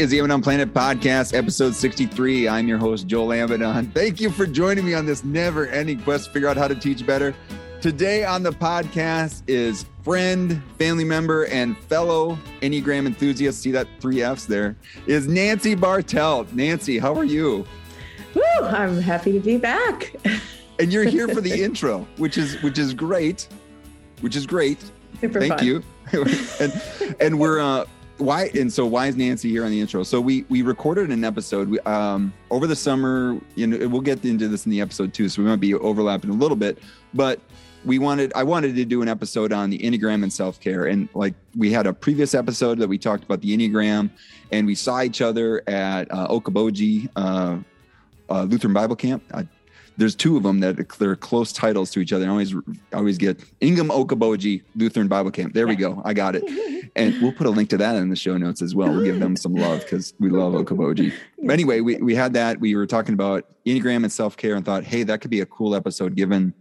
is the Amidon Planet Podcast, episode 63. I'm your host, Joel Amidon. Thank you for joining me on this never ending quest to figure out how to teach better. Today on the podcast is friend, family member, and fellow Enneagram enthusiast. See that three F's there? Is Nancy Bartelt. Nancy, how are you? Woo, I'm happy to be back. and you're here for the intro, which is which is great. Which is great. Super Thank fun. you. and and we're uh why and so why is Nancy here on the intro? So we we recorded an episode we, um over the summer. You know, we'll get into this in the episode too, so we might be overlapping a little bit, but we wanted I wanted to do an episode on the Enneagram and self care, and like we had a previous episode that we talked about the Enneagram, and we saw each other at uh, Okoboji uh, uh, Lutheran Bible Camp. I, there's two of them that they're close titles to each other. I always I always get Ingham Okoboji Lutheran Bible Camp. There we go. I got it. And we'll put a link to that in the show notes as well. We'll give them some love because we love Okoboji. But anyway, we, we had that. We were talking about Enneagram and self care and thought, hey, that could be a cool episode given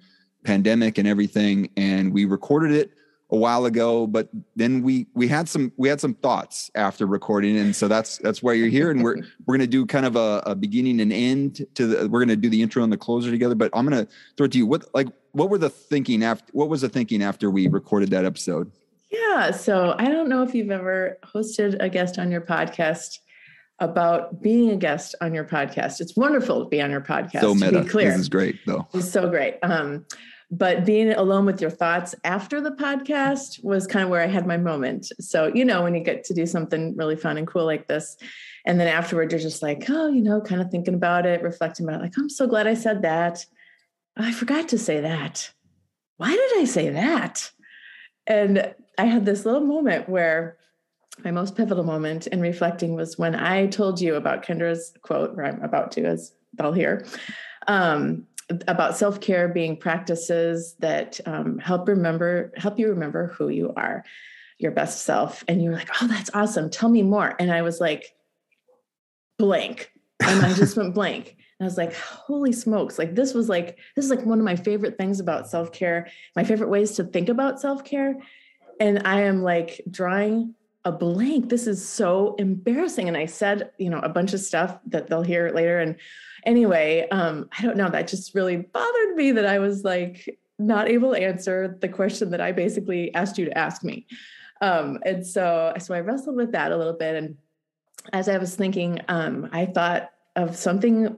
pandemic and everything. And we recorded it a while ago, but then we we had some we had some thoughts after recording, and so that's that's why you're here. And we're we're gonna do kind of a, a beginning and end to the. We're gonna do the intro and the closer together. But I'm gonna throw it to you. What like what were the thinking after? What was the thinking after we recorded that episode? Yeah. So I don't know if you've ever hosted a guest on your podcast about being a guest on your podcast. It's wonderful to be on your podcast. So to meta. Be clear. This is great though. It's so great. Um, but being alone with your thoughts after the podcast was kind of where I had my moment. So, you know, when you get to do something really fun and cool like this, and then afterward, you're just like, oh, you know, kind of thinking about it, reflecting about it, like, I'm so glad I said that. I forgot to say that. Why did I say that? And I had this little moment where my most pivotal moment in reflecting was when I told you about Kendra's quote, or I'm about to, as they'll hear. Um, about self-care being practices that um, help remember help you remember who you are your best self. And you were like oh that's awesome. Tell me more. And i was like blank. And i just went blank. And i was like holy smokes. Like this was like this is like one of my favorite things about self-care my favorite ways to think about self-care. And i am like drawing a blank. This is so embarrassing. And i said you know a bunch of stuff that they'll hear later. And anyway, um, I don't know. That just really bothered me that I was like not able to answer the question that I basically asked you to ask me. Um, and so, so I wrestled with that a little bit. And as I was thinking, um, I thought of something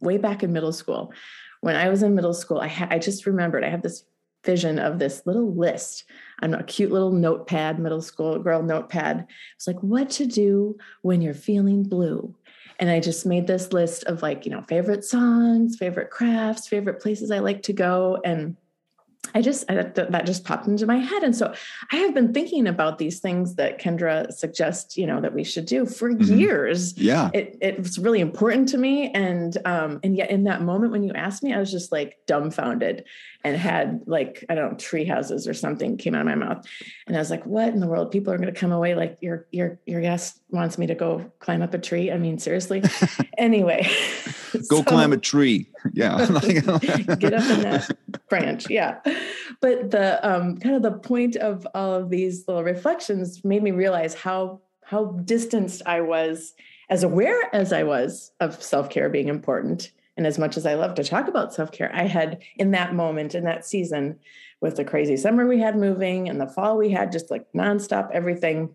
way back in middle school. When I was in middle school, I, ha- I just remembered I had this vision of this little list on a cute little notepad, middle school girl notepad. It's like what to do when you're feeling blue and I just made this list of like, you know, favorite songs, favorite crafts, favorite places I like to go. And I just, I, that just popped into my head. And so I have been thinking about these things that Kendra suggests, you know, that we should do for mm-hmm. years. Yeah. It, it was really important to me. And, um, and yet in that moment when you asked me, I was just like dumbfounded and had like, I don't know, tree houses or something came out of my mouth. And I was like, what in the world? People are going to come away like your, your, your guest wants me to go climb up a tree. I mean, seriously. anyway. Go so, climb a tree. Yeah. get up in that branch. Yeah. But the um, kind of the point of all of these little reflections made me realize how how distanced I was, as aware as I was of self-care being important. And as much as I love to talk about self-care, I had in that moment, in that season, with the crazy summer we had moving and the fall we had just like nonstop everything.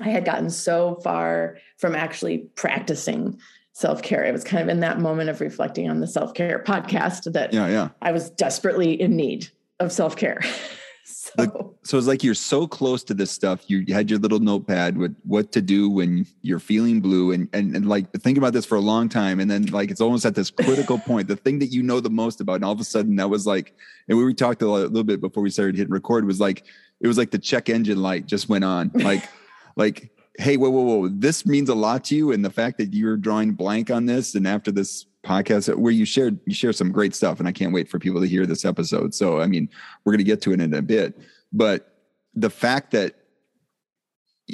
I had gotten so far from actually practicing self care. It was kind of in that moment of reflecting on the self care podcast that yeah, yeah. I was desperately in need of self care. so. So it's like you're so close to this stuff. You had your little notepad with what to do when you're feeling blue, and and, and like think about this for a long time, and then like it's almost at this critical point, the thing that you know the most about, and all of a sudden that was like, and we talked a little bit before we started hitting record was like it was like the check engine light just went on, like like hey, whoa, whoa, whoa, this means a lot to you. And the fact that you're drawing blank on this and after this podcast where you shared, you share some great stuff. And I can't wait for people to hear this episode. So, I mean, we're going to get to it in a bit, but the fact that,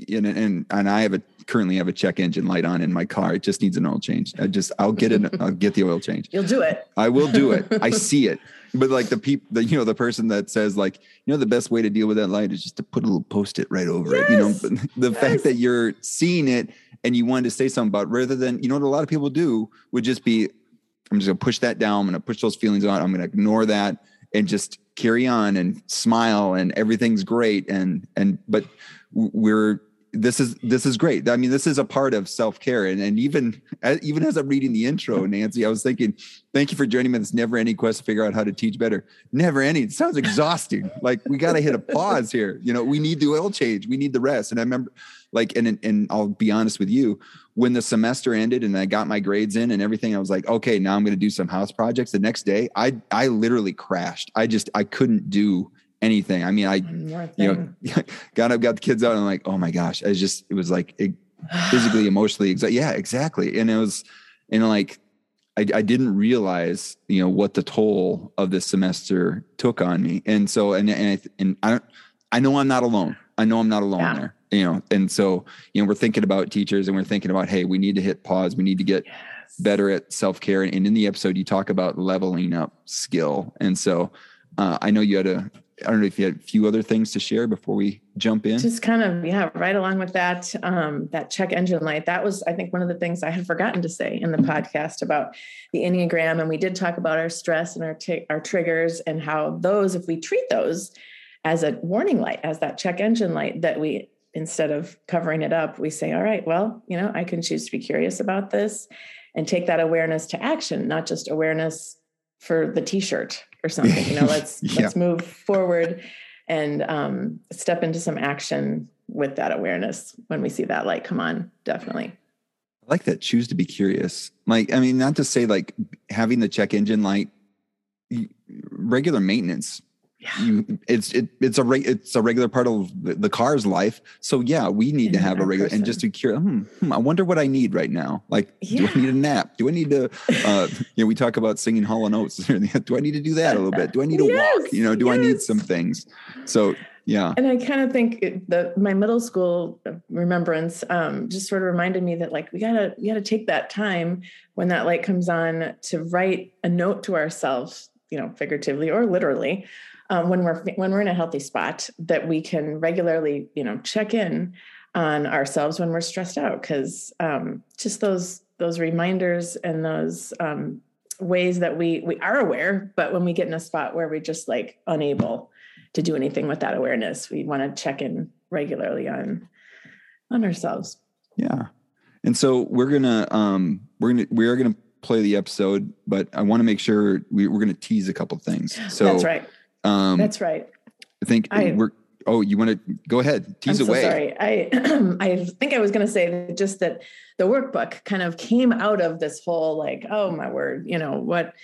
and, and, and I have a currently have a check engine light on in my car. It just needs an oil change. I just, I'll get it. I'll get the oil change. You'll do it. I will do it. I see it but like the people the you know the person that says like you know the best way to deal with that light is just to put a little post it right over yes. it you know the yes. fact that you're seeing it and you wanted to say something about rather than you know what a lot of people do would just be i'm just going to push that down. I'm going to push those feelings out. I'm going to ignore that and just carry on and smile and everything's great. And and but we're this is this is great. I mean, this is a part of self care, and and even uh, even as I'm reading the intro, Nancy, I was thinking, thank you for joining me. This never ending quest to figure out how to teach better. Never ending. It sounds exhausting. like we got to hit a pause here. You know, we need the oil change. We need the rest. And I remember, like, and and I'll be honest with you, when the semester ended and I got my grades in and everything, I was like, okay, now I'm going to do some house projects. The next day, I I literally crashed. I just I couldn't do anything. I mean, I, you know, got up, got the kids out, and I'm like, oh my gosh, I just, it was like it, physically, emotionally, exa- yeah, exactly. And it was, and like, I, I didn't realize, you know, what the toll of this semester took on me. And so, and, and, I, and I don't, I know I'm not alone. I know I'm not alone yeah. there, you know? And so, you know, we're thinking about teachers and we're thinking about, Hey, we need to hit pause. We need to get yes. better at self-care. And in the episode, you talk about leveling up skill. And so, uh, I know you had a, I don't know if you had a few other things to share before we jump in. Just kind of, yeah, right along with that, um, that check engine light. That was, I think, one of the things I had forgotten to say in the podcast about the Enneagram. And we did talk about our stress and our, t- our triggers and how those, if we treat those as a warning light, as that check engine light, that we, instead of covering it up, we say, all right, well, you know, I can choose to be curious about this and take that awareness to action, not just awareness for the t-shirt or something you know let's yeah. let's move forward and um, step into some action with that awareness when we see that light come on definitely. I like that. Choose to be curious. Like i mean not to say like having the check engine light regular maintenance yeah. you it's it, it's a it's a regular part of the, the car's life so yeah we need to have a regular person. and just to cure hmm, hmm, i wonder what i need right now like yeah. do i need a nap do i need to uh you know we talk about singing Hall and Oates do i need to do that a little bit do i need to yes, walk you know do yes. i need some things so yeah and i kind of think that my middle school remembrance um, just sort of reminded me that like we gotta we gotta take that time when that light comes on to write a note to ourselves you know figuratively or literally um, when we're when we're in a healthy spot that we can regularly you know check in on ourselves when we're stressed out because um, just those those reminders and those um, ways that we we are aware but when we get in a spot where we're just like unable to do anything with that awareness we want to check in regularly on on ourselves. Yeah. And so we're gonna um we're gonna we are gonna play the episode but i want to make sure we, we're gonna tease a couple things. So that's right um, That's right. I think I, we're. Oh, you want to go ahead? Tease I'm away. So sorry, I I think I was going to say just that the workbook kind of came out of this whole like, oh my word, you know what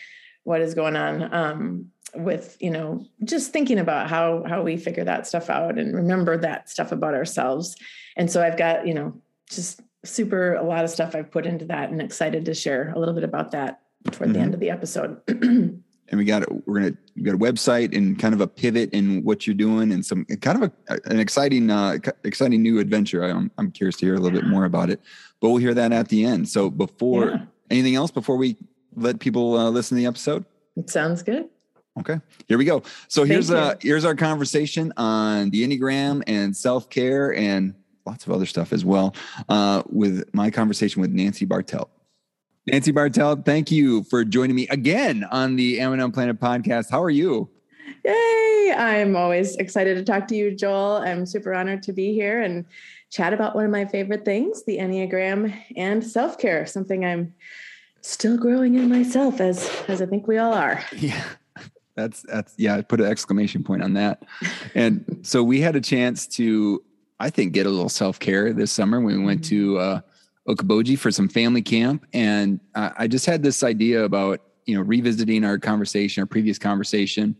what is going on um, with you know just thinking about how how we figure that stuff out and remember that stuff about ourselves. And so I've got you know just super a lot of stuff I've put into that and excited to share a little bit about that toward mm-hmm. the end of the episode. and we got we're gonna we got a website and kind of a pivot in what you're doing and some kind of a, an exciting uh, exciting new adventure. I'm I'm curious to hear a little bit more about it, but we'll hear that at the end. So before yeah. anything else, before we let people uh, listen to the episode, it sounds good. Okay, here we go. So Thank here's uh here's our conversation on the Enneagram and self care and lots of other stuff as well uh, with my conversation with Nancy Bartelt. Nancy Bartelt, thank you for joining me again on the Amidon Planet podcast. How are you? Yay! I'm always excited to talk to you, Joel. I'm super honored to be here and chat about one of my favorite things, the Enneagram and self-care, something I'm still growing in myself as as I think we all are. Yeah. That's that's yeah, put an exclamation point on that. And so we had a chance to I think get a little self-care this summer. We went mm-hmm. to uh Okoboji for some family camp, and uh, I just had this idea about you know revisiting our conversation, our previous conversation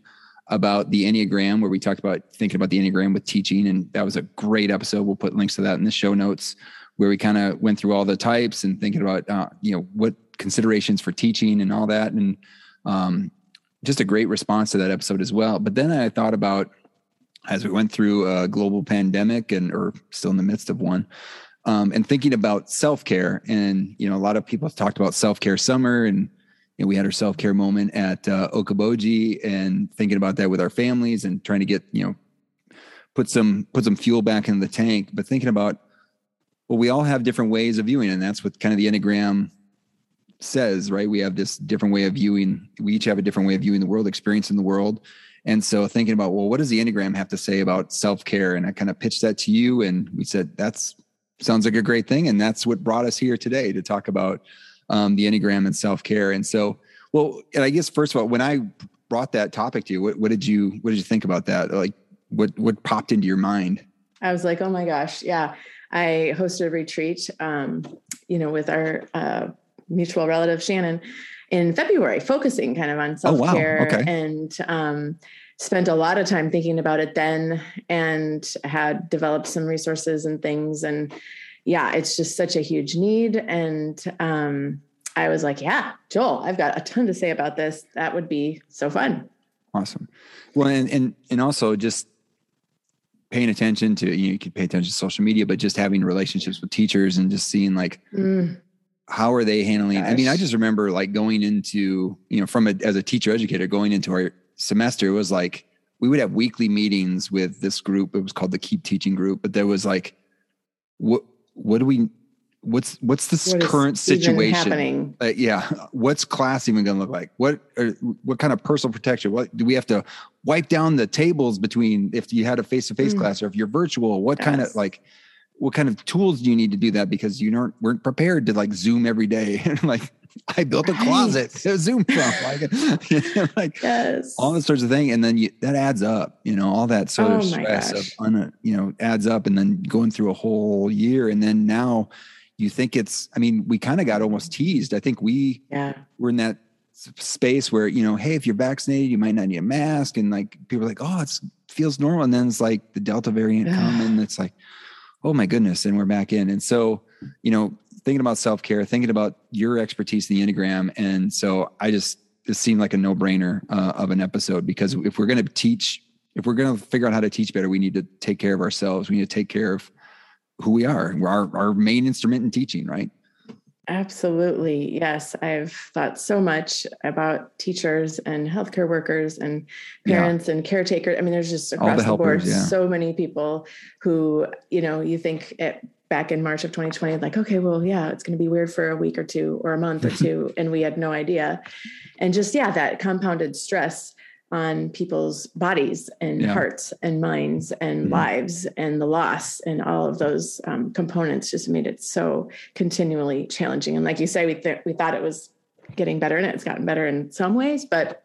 about the Enneagram, where we talked about thinking about the Enneagram with teaching, and that was a great episode. We'll put links to that in the show notes, where we kind of went through all the types and thinking about uh, you know what considerations for teaching and all that, and um, just a great response to that episode as well. But then I thought about as we went through a global pandemic and or still in the midst of one um, and thinking about self care. And you know, a lot of people have talked about self care summer, and you know, we had our self care moment at uh, Okoboji, and thinking about that with our families and trying to get you know put some put some fuel back in the tank. But thinking about well, we all have different ways of viewing, and that's what kind of the Enneagram says, right? We have this different way of viewing. We each have a different way of viewing the world, experiencing the world. And so thinking about, well, what does the Enneagram have to say about self-care? And I kind of pitched that to you and we said, that's sounds like a great thing. And that's what brought us here today to talk about um, the Enneagram and self-care. And so, well, and I guess first of all, when I brought that topic to you, what, what did you, what did you think about that? Like what, what popped into your mind? I was like, oh my gosh. Yeah. I hosted a retreat, um, you know, with our, uh, mutual relative Shannon in February, focusing kind of on self care oh, wow. okay. and um, spent a lot of time thinking about it then and had developed some resources and things. And yeah, it's just such a huge need. And um, I was like, yeah, Joel, I've got a ton to say about this. That would be so fun. Awesome. Well, and and and also just paying attention to you, know, you could pay attention to social media, but just having relationships with teachers and just seeing like mm how are they handling Gosh. i mean i just remember like going into you know from a as a teacher educator going into our semester it was like we would have weekly meetings with this group. It was called the keep teaching group but there was like what what do we what's what's this what current situation? uh, yeah. What's class even going to look like? What are, what kind of personal protection? What do we have to wipe down the tables between if you had a face-to-face mm. class or if you're virtual? What yes. kind of like what kind of tools do you need to do that? Because you weren't weren't prepared to like zoom every day. And like I built a closet to zoom from like, you know, like yes. all this sorts of thing. And then you, that adds up you know all that sort oh of stress gosh. of un, you know adds up and then going through a whole year. And then now you think it's I mean we kind of got almost teased. I think we yeah. we're in that space where you know hey if you're vaccinated you might not need a mask. And like people are like oh it feels normal. And then it's like the delta variant come and it's like oh my goodness, and we're back in. And so, you know, thinking about self care, thinking about your expertise in the Enneagram. And so I just, it seemed like a no brainer uh, of an episode because if we're going to teach, if we're going to figure out how to teach better, we need to take care of ourselves. We need to take care of who we are. We're our, our main instrument in teaching, right? Absolutely. Yes. I've thought so much about teachers and healthcare workers and parents yeah. and caretakers. I mean, there's just across the, the, board yeah. so many people who, you know, you think it back in March of 2020, like, okay, well, yeah, it's going to be weird for a week or two or a month or two. and we had no idea. And just, yeah, that compounded stress on people's bodies and yeah. hearts and minds and mm-hmm. lives and the loss and all of those um, components just made it so continually challenging. And like you say, we th- we thought it was getting better and it's gotten better in some ways, but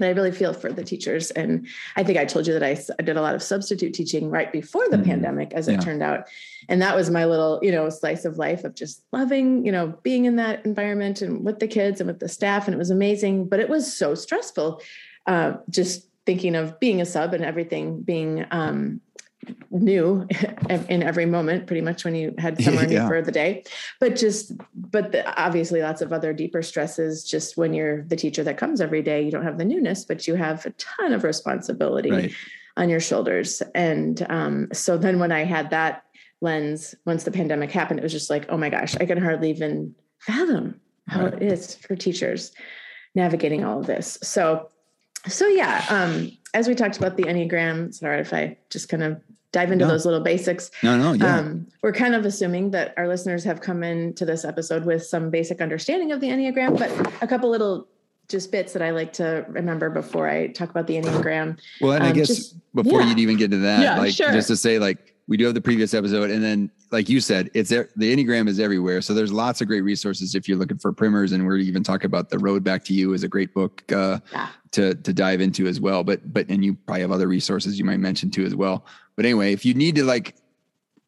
I really feel for the teachers. And I think I told you that I, I did a lot of substitute teaching right before the mm-hmm. pandemic, as yeah. it turned out. And that was my little, you know, slice of life of just loving, you know, being in that environment and with the kids and with the staff. And it was amazing, but it was so stressful uh, just thinking of being a sub and everything being um, new in every moment pretty much when you had somewhere new for the day but just but the, obviously lots of other deeper stresses just when you're the teacher that comes every day you don't have the newness but you have a ton of responsibility right. on your shoulders and um, so then when i had that lens once the pandemic happened it was just like oh my gosh i can hardly even fathom how right. it is for teachers navigating all of this so so yeah, um, as we talked about the Enneagram, sorry if I just kind of dive into no. those little basics. No, no, yeah. Um, we're kind of assuming that our listeners have come into this episode with some basic understanding of the Enneagram, but a couple little just bits that I like to remember before I talk about the Enneagram. Well, and um, I guess just, before yeah. you'd even get to that, yeah, like sure. just to say, like we do have the previous episode, and then like you said, it's the Enneagram is everywhere. So there's lots of great resources if you're looking for primers, and we're even talking about the Road Back to You is a great book uh, yeah. to to dive into as well. But but and you probably have other resources you might mention too as well. But anyway, if you need to like,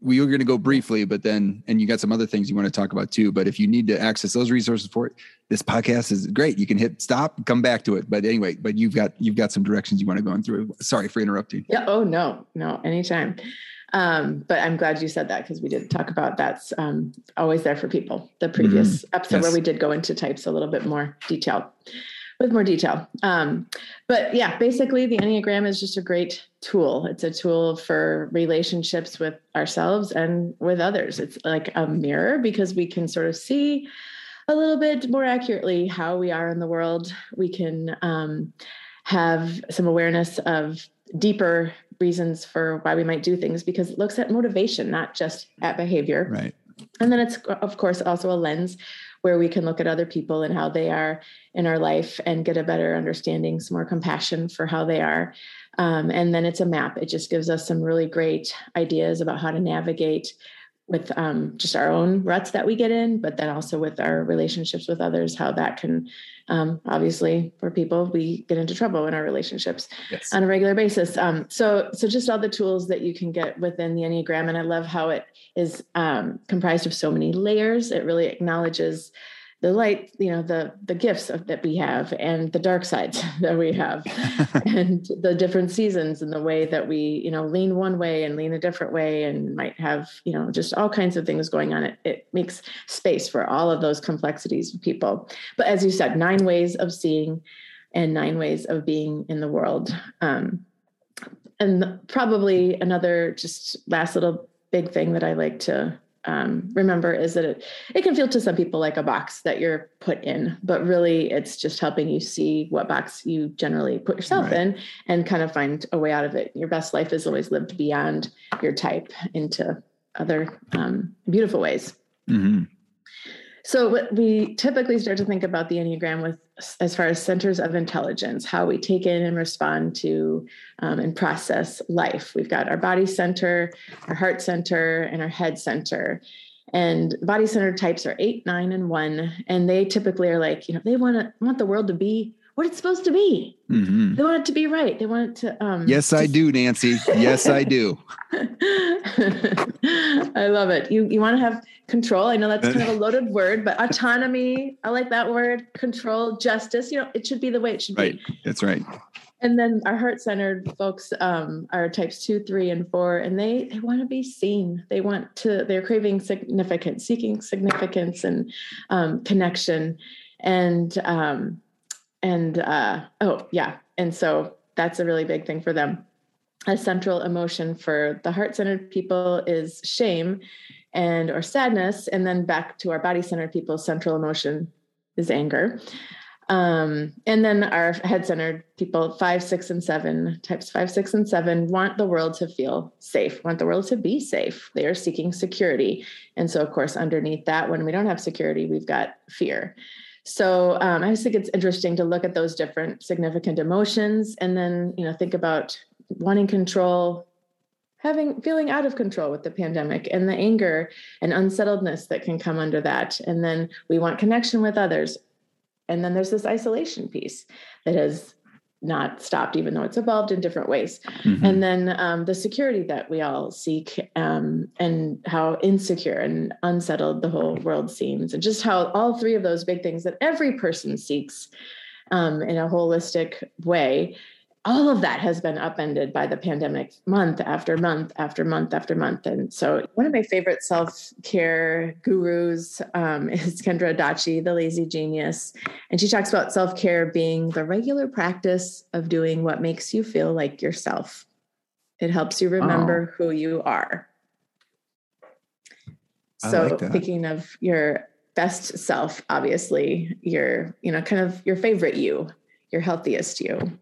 we are going to go briefly, but then and you got some other things you want to talk about too. But if you need to access those resources for it, this podcast is great. You can hit stop, come back to it. But anyway, but you've got you've got some directions you want to go through. Sorry for interrupting. Yeah. Oh no, no, anytime. Um, but I'm glad you said that because we did talk about that's um, always there for people. The previous mm-hmm. episode yes. where we did go into types a little bit more detail, with more detail. Um, but yeah, basically, the Enneagram is just a great tool. It's a tool for relationships with ourselves and with others. It's like a mirror because we can sort of see a little bit more accurately how we are in the world. We can um, have some awareness of deeper reasons for why we might do things because it looks at motivation, not just at behavior. Right. And then it's, of course, also a lens where we can look at other people and how they are in our life and get a better understanding, some more compassion for how they are. Um, and then it's a map. It just gives us some really great ideas about how to navigate with um, just our own ruts that we get in, but then also with our relationships with others, how that can um, obviously for people we get into trouble in our relationships yes. on a regular basis. Um, so so just all the tools that you can get within the Enneagram, and I love how it is um, comprised of so many layers. It really acknowledges the light you know the the gifts of, that we have and the dark sides that we have and the different seasons and the way that we you know lean one way and lean a different way and might have you know just all kinds of things going on. It, it makes space for all of those complexities of people. But as you said nine ways of seeing and nine ways of being in the world. Um, and probably another just last little big thing that i like to um, remember is that it, it can feel to some people like a box that you're put in, but really it's just helping you see what box you generally put yourself right. in and kind of find a way out of it. Your best life is always lived beyond your type into other um, beautiful ways. Mm-hmm. So we typically start to think about the Enneagram with as far as centers of intelligence, how we take in and respond to um, and process life. We've got our body center, our heart center, and our head center. And body center types are eight, nine, and one. And they typically are like, you know, they want to want the world to be what it's supposed to be. Mm-hmm. They want it to be right. They want it to. Um, yes, I do, Nancy. Yes, I do. I love it. You you want to have control. I know that's kind of a loaded word, but autonomy. I like that word. Control, justice. You know, it should be the way it should right. be. Right. That's right. And then our heart-centered folks um, are types two, three, and four, and they they want to be seen. They want to. They're craving significance, seeking significance and um, connection, and um, and uh, oh yeah. And so that's a really big thing for them. A central emotion for the heart-centered people is shame and or sadness. And then back to our body-centered people central emotion is anger. Um, and then our head-centered people five six and seven types five six and seven want the world to feel safe want the world to be safe. They are seeking security. And so of course underneath that when we don't have security we've got fear so um, I just think it's interesting to look at those different significant emotions and then, you know, think about wanting control, having feeling out of control with the pandemic and the anger and unsettledness that can come under that. And then we want connection with others. And then there's this isolation piece that has not stopped, even though it's evolved in different ways. Mm-hmm. And then um, the security that we all seek, um, and how insecure and unsettled the whole world seems, and just how all three of those big things that every person seeks um, in a holistic way all of that has been upended by the pandemic month after month after month after month. And so, one of my favorite self care gurus um, is Kendra Adachi, the lazy genius. And she talks about self care being the regular practice of doing what makes you feel like yourself. It helps you remember oh. who you are. So, like thinking of your best self, obviously, your, you know, kind of your favorite you, your healthiest you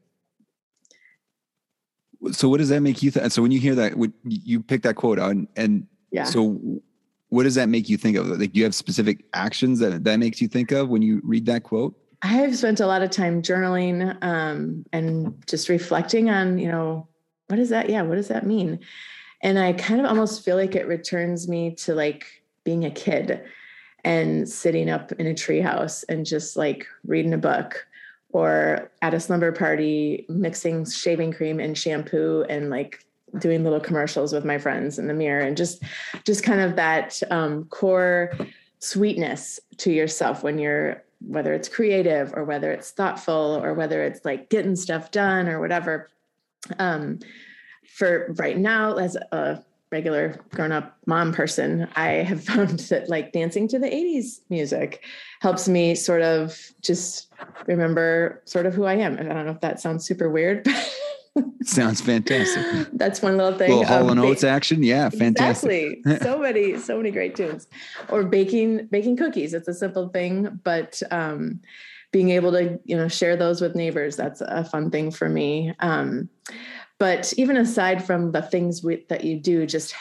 so what does that make you think? So when you hear that, would you pick that quote out and, and yeah. so what does that make you think of? Like, do you have specific actions that that makes you think of when you read that quote? I've spent a lot of time journaling um, and just reflecting on, you know, what does that? Yeah, what does that mean? And I kind of almost feel like it returns me to like being a kid and sitting up in a treehouse and just like reading a book or at a slumber party mixing shaving cream and shampoo and like doing little commercials with my friends in the mirror and just just kind of that um, core sweetness to yourself when you're whether it's creative or whether it's thoughtful or whether it's like getting stuff done or whatever. Um, for right now as a regular grown up mom person, I have found that like dancing to the 80s music helps me sort of just remember sort of who I am. I don't know if that sounds super weird. but sounds fantastic. That's one little thing. Little Hall and Oates action. Yeah. Fantastic. Exactly. so many, so many great tunes or baking, baking cookies. It's a simple thing, but, um, being able to, you know, share those with neighbors, that's a fun thing for me. Um, but even aside from the things we, that you do just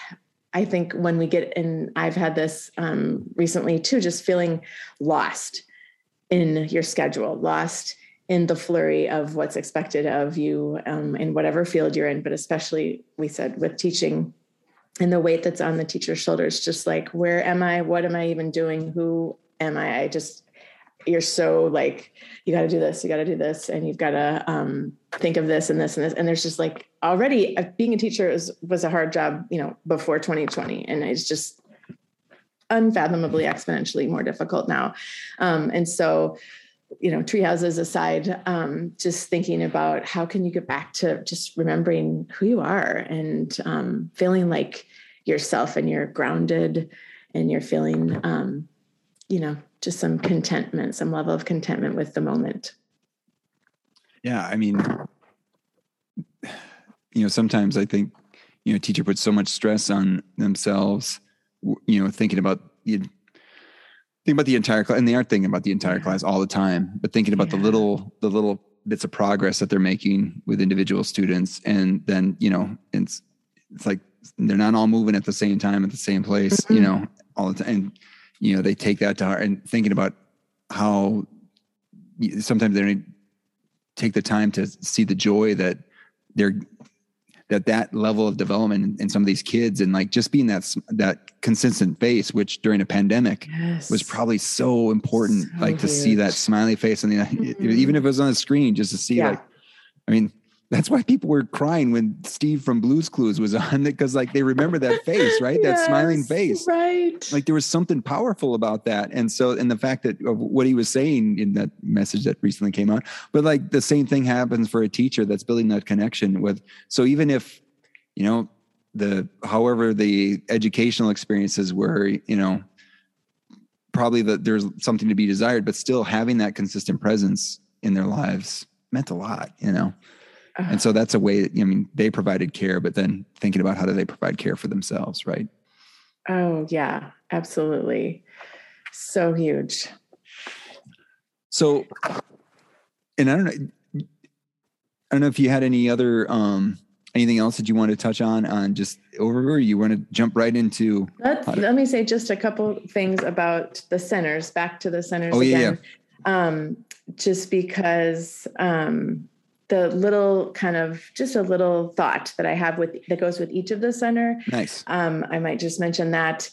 I think when we get in, I've had this um, recently too, just feeling lost in your schedule, lost in the flurry of what's expected of you um, in whatever field you're in, but especially we said with teaching and the weight that's on the teacher's shoulders, just like, where am I? What am I even doing? Who am I? I just, you're so like, you got to do this, you got to do this, and you've got to um, think of this and this and this. And there's just like already uh, being a teacher was, was a hard job, you know, before 2020. And it's just unfathomably exponentially more difficult now. Um, and so, you know, tree houses aside, um, just thinking about how can you get back to just remembering who you are and um, feeling like yourself and you're grounded and you're feeling, um, you know, just some contentment, some level of contentment with the moment. Yeah, I mean, you know, sometimes I think, you know, teacher puts so much stress on themselves, you know, thinking about the think about the entire class and they aren't thinking about the entire class all the time but thinking about yeah. the little the little bits of progress that they're making with individual students and then you know it's it's like they're not all moving at the same time at the same place mm-hmm. you know all the time and you know they take that to heart and thinking about how sometimes they take the time to see the joy that they're that that level of development in, some of these kids and like just being that that consistent face which during a pandemic yes. was probably so important so like huge. to see that smiley face and mm-hmm. even if it was on the screen just to see yeah. like i mean that's why people were crying when Steve from Blues Clues was on it because like they remember that face, right? yes, that smiling face, right? Like there was something powerful about that, and so and the fact that of what he was saying in that message that recently came out, but like the same thing happens for a teacher that's building that connection with. So even if you know the however the educational experiences were, you know probably that there's something to be desired, but still having that consistent presence in their lives meant a lot, you know and so that's a way that, I mean, they provided care, but then thinking about how do they provide care for themselves, right? Oh, yeah, absolutely. So huge. So, and I don't know, I don't know if you had any other, um, anything else that you want to touch on on just over or you want to jump right into let let me say just a couple things about the centers back to the centers oh, again yeah. um just because um the little kind of just a little thought that I have with that goes with each of the center. Nice. Um, I might just mention that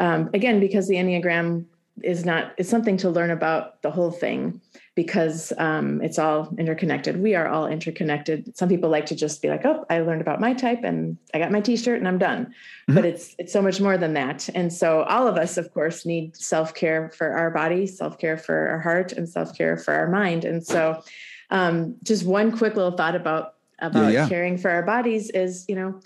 um, again because the Enneagram is not is something to learn about the whole thing because um, it's all interconnected. We are all interconnected. Some people like to just be like, "Oh, I learned about my type and I got my T-shirt and I'm done." Mm-hmm. But it's it's so much more than that. And so all of us, of course, need self care for our body, self care for our heart, and self care for our mind. And so um, just one quick little thought about about yeah, yeah. caring for our bodies is you know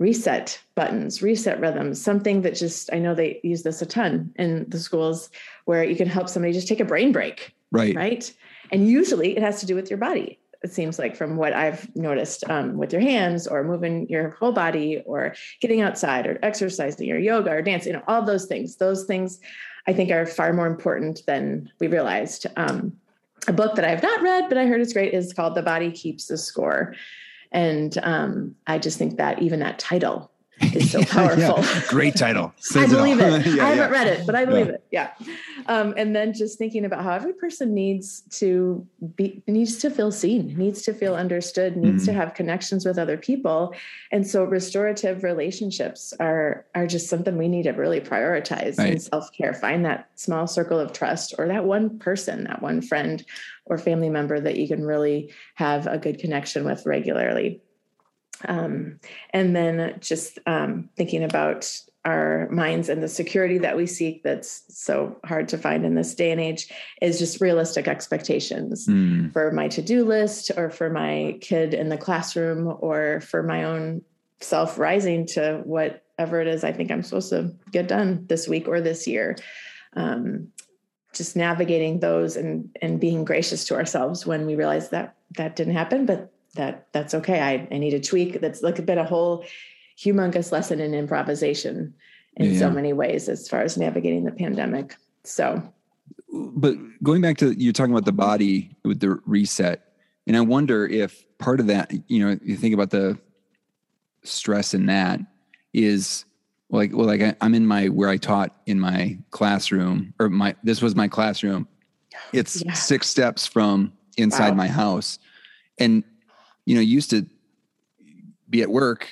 reset buttons reset rhythms something that just i know they use this a ton in the schools where you can help somebody just take a brain break right. right? And usually it has to do with your body it seems like from what i've noticed um, with your hands or moving your whole body or getting outside or exercising or yoga or dancing you know all those things. Those things i think are far more important than we realized um, a book that I've not read, but I heard it's great, is called The Body Keeps the Score. And um, I just think that even that title is so powerful. yeah. Great title. I believe it. it. yeah, I haven't yeah. read it, but I believe it. Yeah. Um, and then just thinking about how every person needs to be needs to feel seen, needs to feel understood, needs mm. to have connections with other people. And so restorative relationships are are just something we need to really prioritize right. in self-care. Find that small circle of trust or that one person, that one friend or family member that you can really have a good connection with regularly. Um, and then just um, thinking about our minds and the security that we seek that's so hard to find in this day and age is just realistic expectations mm. for my to-do list or for my kid in the classroom or for my own self rising to whatever it is I think I'm supposed to get done this week or this year. Um, just navigating those and and being gracious to ourselves when we realize that that didn't happen, but that that's okay. I, I need a tweak. That's like been a whole humongous lesson in improvisation in yeah. so many ways as far as navigating the pandemic. So, but going back to you're talking about the body with the reset, and I wonder if part of that, you know, you think about the stress in that is like well like I, i'm in my where i taught in my classroom or my this was my classroom it's Yeah. six steps from inside Wow. my house and you know used to be at work.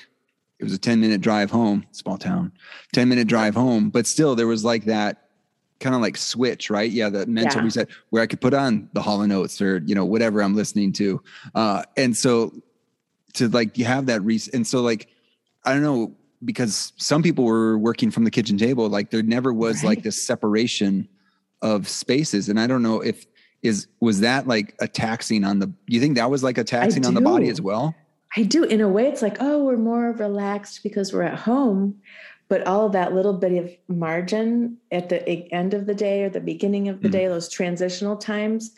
It was a 10 minute drive home small town 10 minute drive home but still there was like that kind of like switch right? Yeah the mental Yeah. reset where i could put on the Hall and Oates or you know whatever i'm listening to. Uh and so to like you have that reason and so like i don't know because some people were working from the kitchen table like there never was like this separation of spaces. And i don't know if is was that like a taxing on the you think that was like a taxing on the body as well I do. In a way, it's like, oh, we're more relaxed because we're at home. But all of that little bit of margin at the end of the day or the beginning of the Mhm. day, those transitional times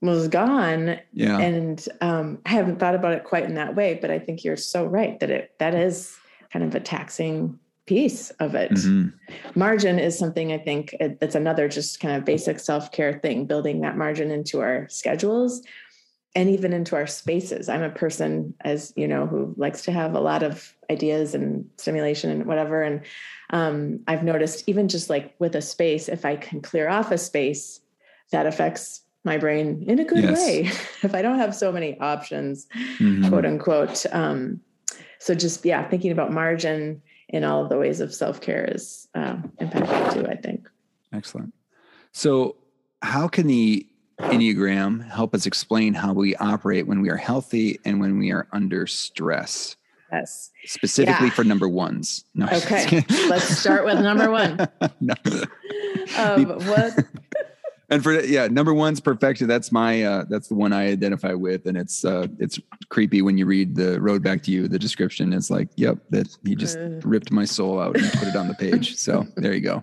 was gone. yeah And um, I haven't thought about it quite in that way, but I think you're so right that it that is kind of a taxing piece of it. Mhm. Margin is something I think it- that's another just kind of basic self care thing, building that margin into our schedules and even into our spaces. I'm a person, as you know, who likes to have a lot of ideas and stimulation and whatever. And um, I've noticed even just like with a space, if I can clear off a space, that affects my brain in a good Yes. way. if I don't have so many options, Mhm. quote unquote. Um, so just yeah, thinking about margin in all of the ways of self care is uh, impactful too. I think. Excellent. So, how can the Enneagram help us explain how we operate when we are healthy and when we are under stress, Yes. specifically Yeah. for number ones? No, Okay. Let's start with number one. No. Um, what? And for yeah, number one's perfection. That's my uh, that's the one I identify with, and it's uh, it's creepy when you read the road back to you. The description It's like, yep, that he just ripped my soul out and put it on the page. So there you go.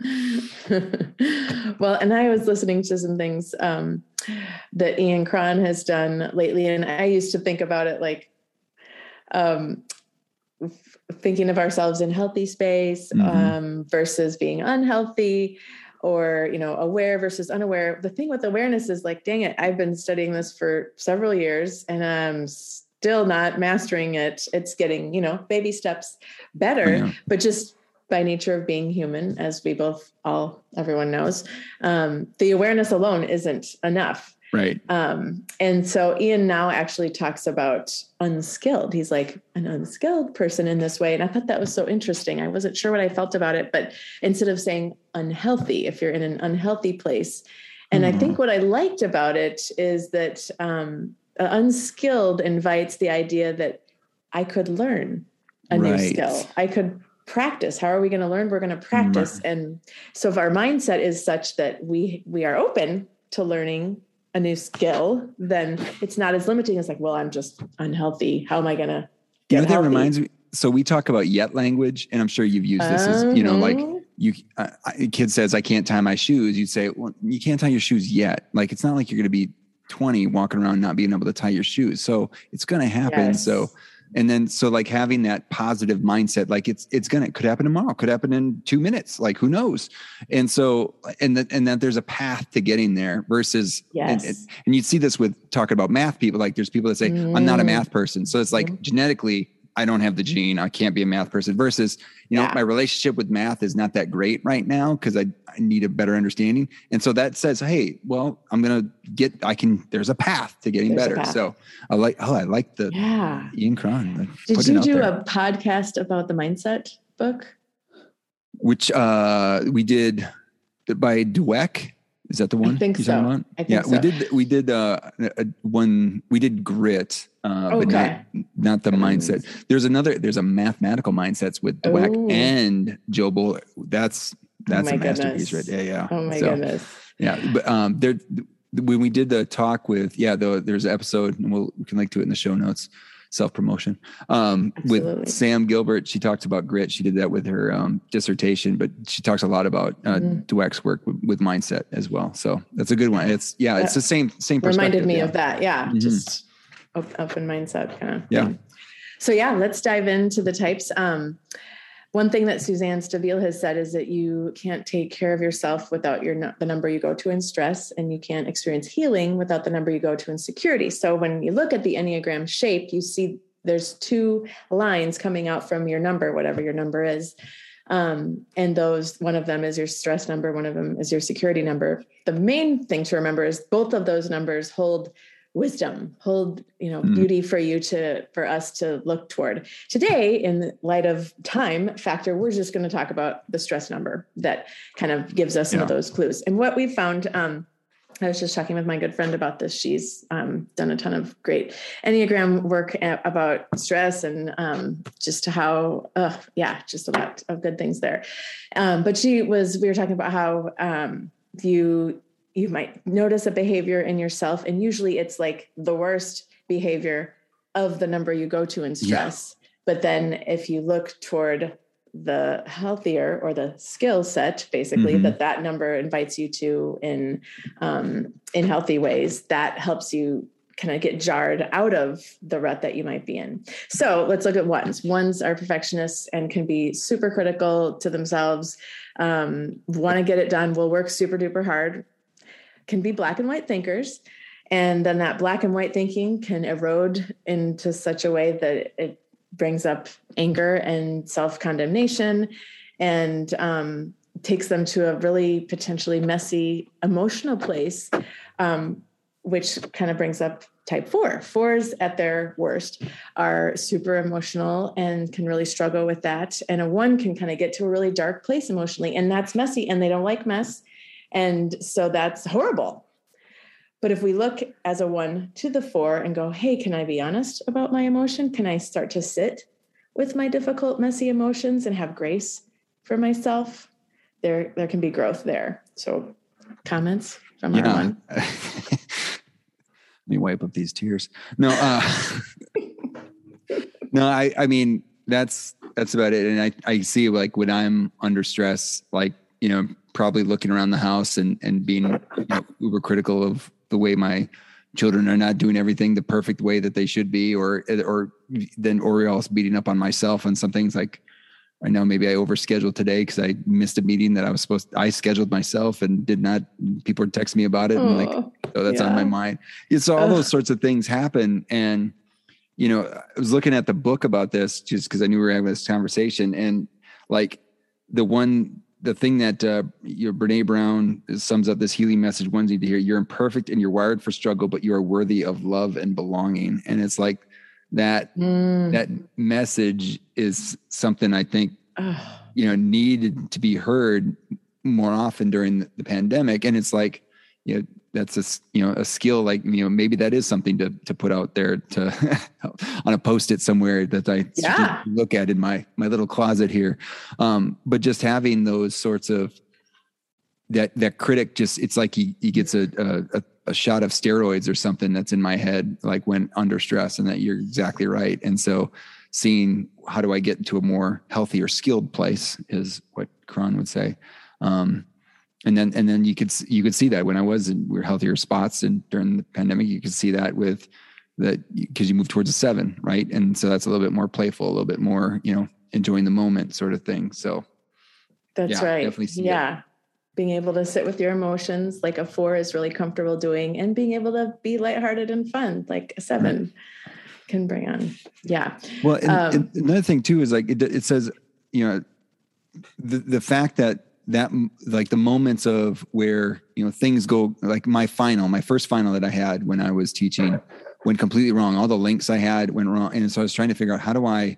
well, and I was listening to some things um, that Ian Cron has done lately, and I used to think about it like um, thinking of ourselves in healthy space Mhm. um, versus being unhealthy, or you know, aware versus unaware. The thing with awareness is like, dang it, I've been studying this for several years, and I'm still not mastering it. It's getting you know baby steps better Yeah. but just by nature of being human, as we both all everyone knows, um, the awareness alone isn't enough. Right. Um, and so Ian now actually talks about unskilled. He's like an unskilled person in this way. And I thought that was so interesting. I wasn't sure what I felt about it, but instead of saying unhealthy, if you're in an unhealthy place. And I Mhm. think what I liked about it is that um, unskilled invites the idea that I could learn a new skill. I could practice. How are we going to learn? We're going to practice. And so if our mindset is such that we we are open to learning a new skill, then it's not as limiting as like, well, I'm just unhealthy. How am I going to You know that healthy? reminds me? So we talk about yet language, and I'm sure you've used this as you know, like Mhm. you uh, a kid says i can't tie my shoes you'd say well you can't tie your shoes yet like it's not like you're going to be 20 walking around not being able to tie your shoes so it's going to happen Yes. so and then so like having that positive mindset like it's it's gonna it could happen tomorrow could happen in two minutes like who knows and so and that and that there's a path to getting there versus and, Yes. and, and you'd see this with talking about math people like there's people that say i'm not a Mm. math person so it's like Mhm. genetically i don't have the gene i can't be a math person versus you know Yeah. my relationship with math is not that great right now because I, I need a better understanding and so that says hey well i'm gonna get i can there's a path to getting There's better so i like oh i like the yeah. ian cron Did you do there. a podcast about the mindset book? which uh we did by Dweck. Is that the one? I think you're so. about? I think yeah, we did. We did uh, a, one. We did grit, uh, but Okay. not not the Good mindset. There's another. There's a mathematical mindsets with Dweck Ooh. and Jo Boaler. That's that's my a masterpiece, goodness. right? Yeah, yeah. Oh my So, goodness. Yeah, but um, there when we did the talk with yeah, the, there's an episode, and we'll we can link to it in the show notes. Self promotion um, with Sam Gilbert. She talks about grit. She did that with her um, dissertation, but she talks a lot about uh, Mhm. Dweck's work with, with mindset as well. So that's a good one. It's yeah, it's the same same. reminded me yeah. of that. Yeah, Mhm. just open mindset kind of. Yeah. thing. So yeah, let's dive into the types. Um, one thing that Suzanne Stabile has said is that you can't take care of yourself without your the number you go to in stress, and you can't experience healing without the number you go to in security. So when you look at the Enneagram shape, you see there's two lines coming out from your number, whatever your number is. Um, and those, one of them is your stress number, one of them is your security number. The main thing to remember is both of those numbers hold wisdom hold you know mm. beauty for you to for us to look toward today in light of time factor we're just going to talk about the stress number that kind of gives us some yeah. of those clues and what we found um, I was just talking with my good friend about this. She's um, done a ton of great Enneagram work about stress and um, just how, uh, yeah, just a lot of good things there. Um, but she was, we were talking about how um, you you might notice a behavior in yourself, and usually it's like the worst behavior of the number you go to in stress. Yeah. But then if you look toward the healthier or the skill set basically mm-hmm. that that number invites you to in um, in healthy ways that helps you kind of get jarred out of the rut that you might be in so let's look at ones ones are perfectionists and can be super critical to themselves um, want to get it done will work super duper hard can be black and white thinkers and then that black and white thinking can erode into such a way that it brings up anger and self condemnation and um, takes them to a really potentially messy emotional place, um, which kind of brings up type four. Fours at their worst are super emotional and can really struggle with that. And a one can kind of get to a really dark place emotionally, and that's messy, and they don't like mess. And so that's horrible. But if we look as a one to the four and go, hey, can I be honest about my emotion? Can I start to sit with my difficult, messy emotions and have grace for myself? There, there can be growth there. So, comments from yeah. our one. Let me wipe up these tears. No, uh, no, I, I mean that's that's about it. And I, I see like when I'm under stress, like you know, probably looking around the house and and being you know, uber critical of the way my children are not doing everything the perfect way that they should be, or or then or beating up on myself on some things like I know maybe I overscheduled today because I missed a meeting that I was supposed to, I scheduled myself and did not people would text me about it and like oh that's yeah. on my mind. It's all Ugh. those sorts of things happen and you know I was looking at the book about this just because I knew we were having this conversation and like the one the thing that uh, your Brene Brown sums up this healing message ones need to hear: you're imperfect and you're wired for struggle, but you are worthy of love and belonging. And it's like that mm. that message is something I think you know needed to be heard more often during the, the pandemic. And it's like you know that's a you know a skill like you know maybe that is something to to put out there to on a post-it somewhere that I yeah. look at in my my little closet here. Um, but just having those sorts of that that critic just it's like he he gets a, a a shot of steroids or something that's in my head like when under stress and that you're exactly right. And so seeing how do I get into a more healthy or skilled place is what Karan would say. Um, and then and then you could you could see that when I was in we are healthier spots and during the pandemic you could see that with that because you move towards a seven right? And so that's a little bit more playful a little bit more you know enjoying the moment sort of thing. So that's yeah, right. yeah it. being able to sit with your emotions like a four is really comfortable doing and being able to be lighthearted and fun like a seven right. can bring on. Yeah. Well and, um, and another thing too is like it, it says you know the the fact that that like the moments of where you know things go like my final my first final that i had when i was teaching went completely wrong all the links i had went wrong and so i was trying to figure out how do i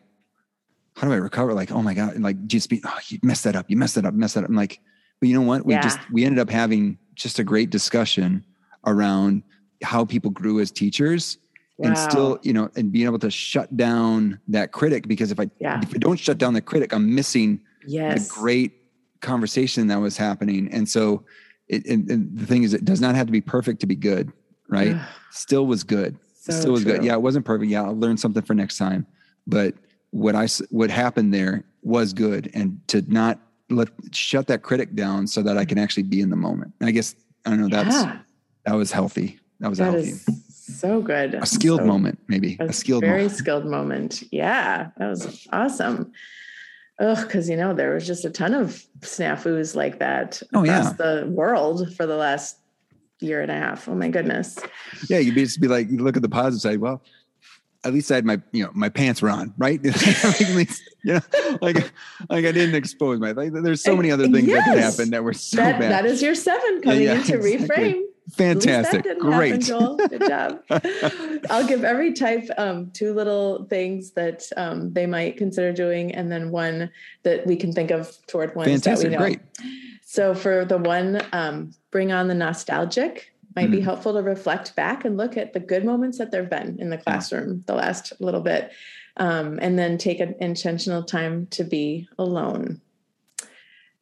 how do i recover like oh my god and like just be oh, you messed that up you messed that up messed that up i'm like but you know what we yeah. just we ended up having just a great discussion around how people grew as teachers wow. and still you know and being able to shut down that critic because if i yeah. if i don't shut down the critic i'm missing yes. the great conversation that was happening. And so it, and, and the thing is, it does not have to be perfect to be good, right? Still was good. So Still was true. good. Yeah, it wasn't perfect. Yeah, I'll learn something for next time. But what I what happened there was good, and to not let shut that critic down so that I can actually be in the moment. And I guess I don't know. That's yeah. that was healthy. That was that healthy. so good. A skilled so, moment, maybe a, a skilled, very moment. skilled moment. Yeah, that was awesome. Ugh, because you know there was just a ton of snafus like that oh, across yeah. the world for the last year and a half. Oh my goodness. Yeah, you'd be, just be like, you look at the positive side. Well, at least I had my, you know, my pants were on, right? like, least, you know, like, like I didn't expose my, like, there's so many other things yes, that could happen that were so that, bad. That is your seven coming yeah, yeah, to exactly. reframe. Fantastic. Great. Happen, Joel. Good job. I'll give every type um, two little things that um, they might consider doing, and then one that we can think of toward one. Fantastic. That we know. Great. So for the one, um, bring on the nostalgic might mm. be helpful to reflect back and look at the good moments that there've been in the classroom the last little bit um, and then take an intentional time to be alone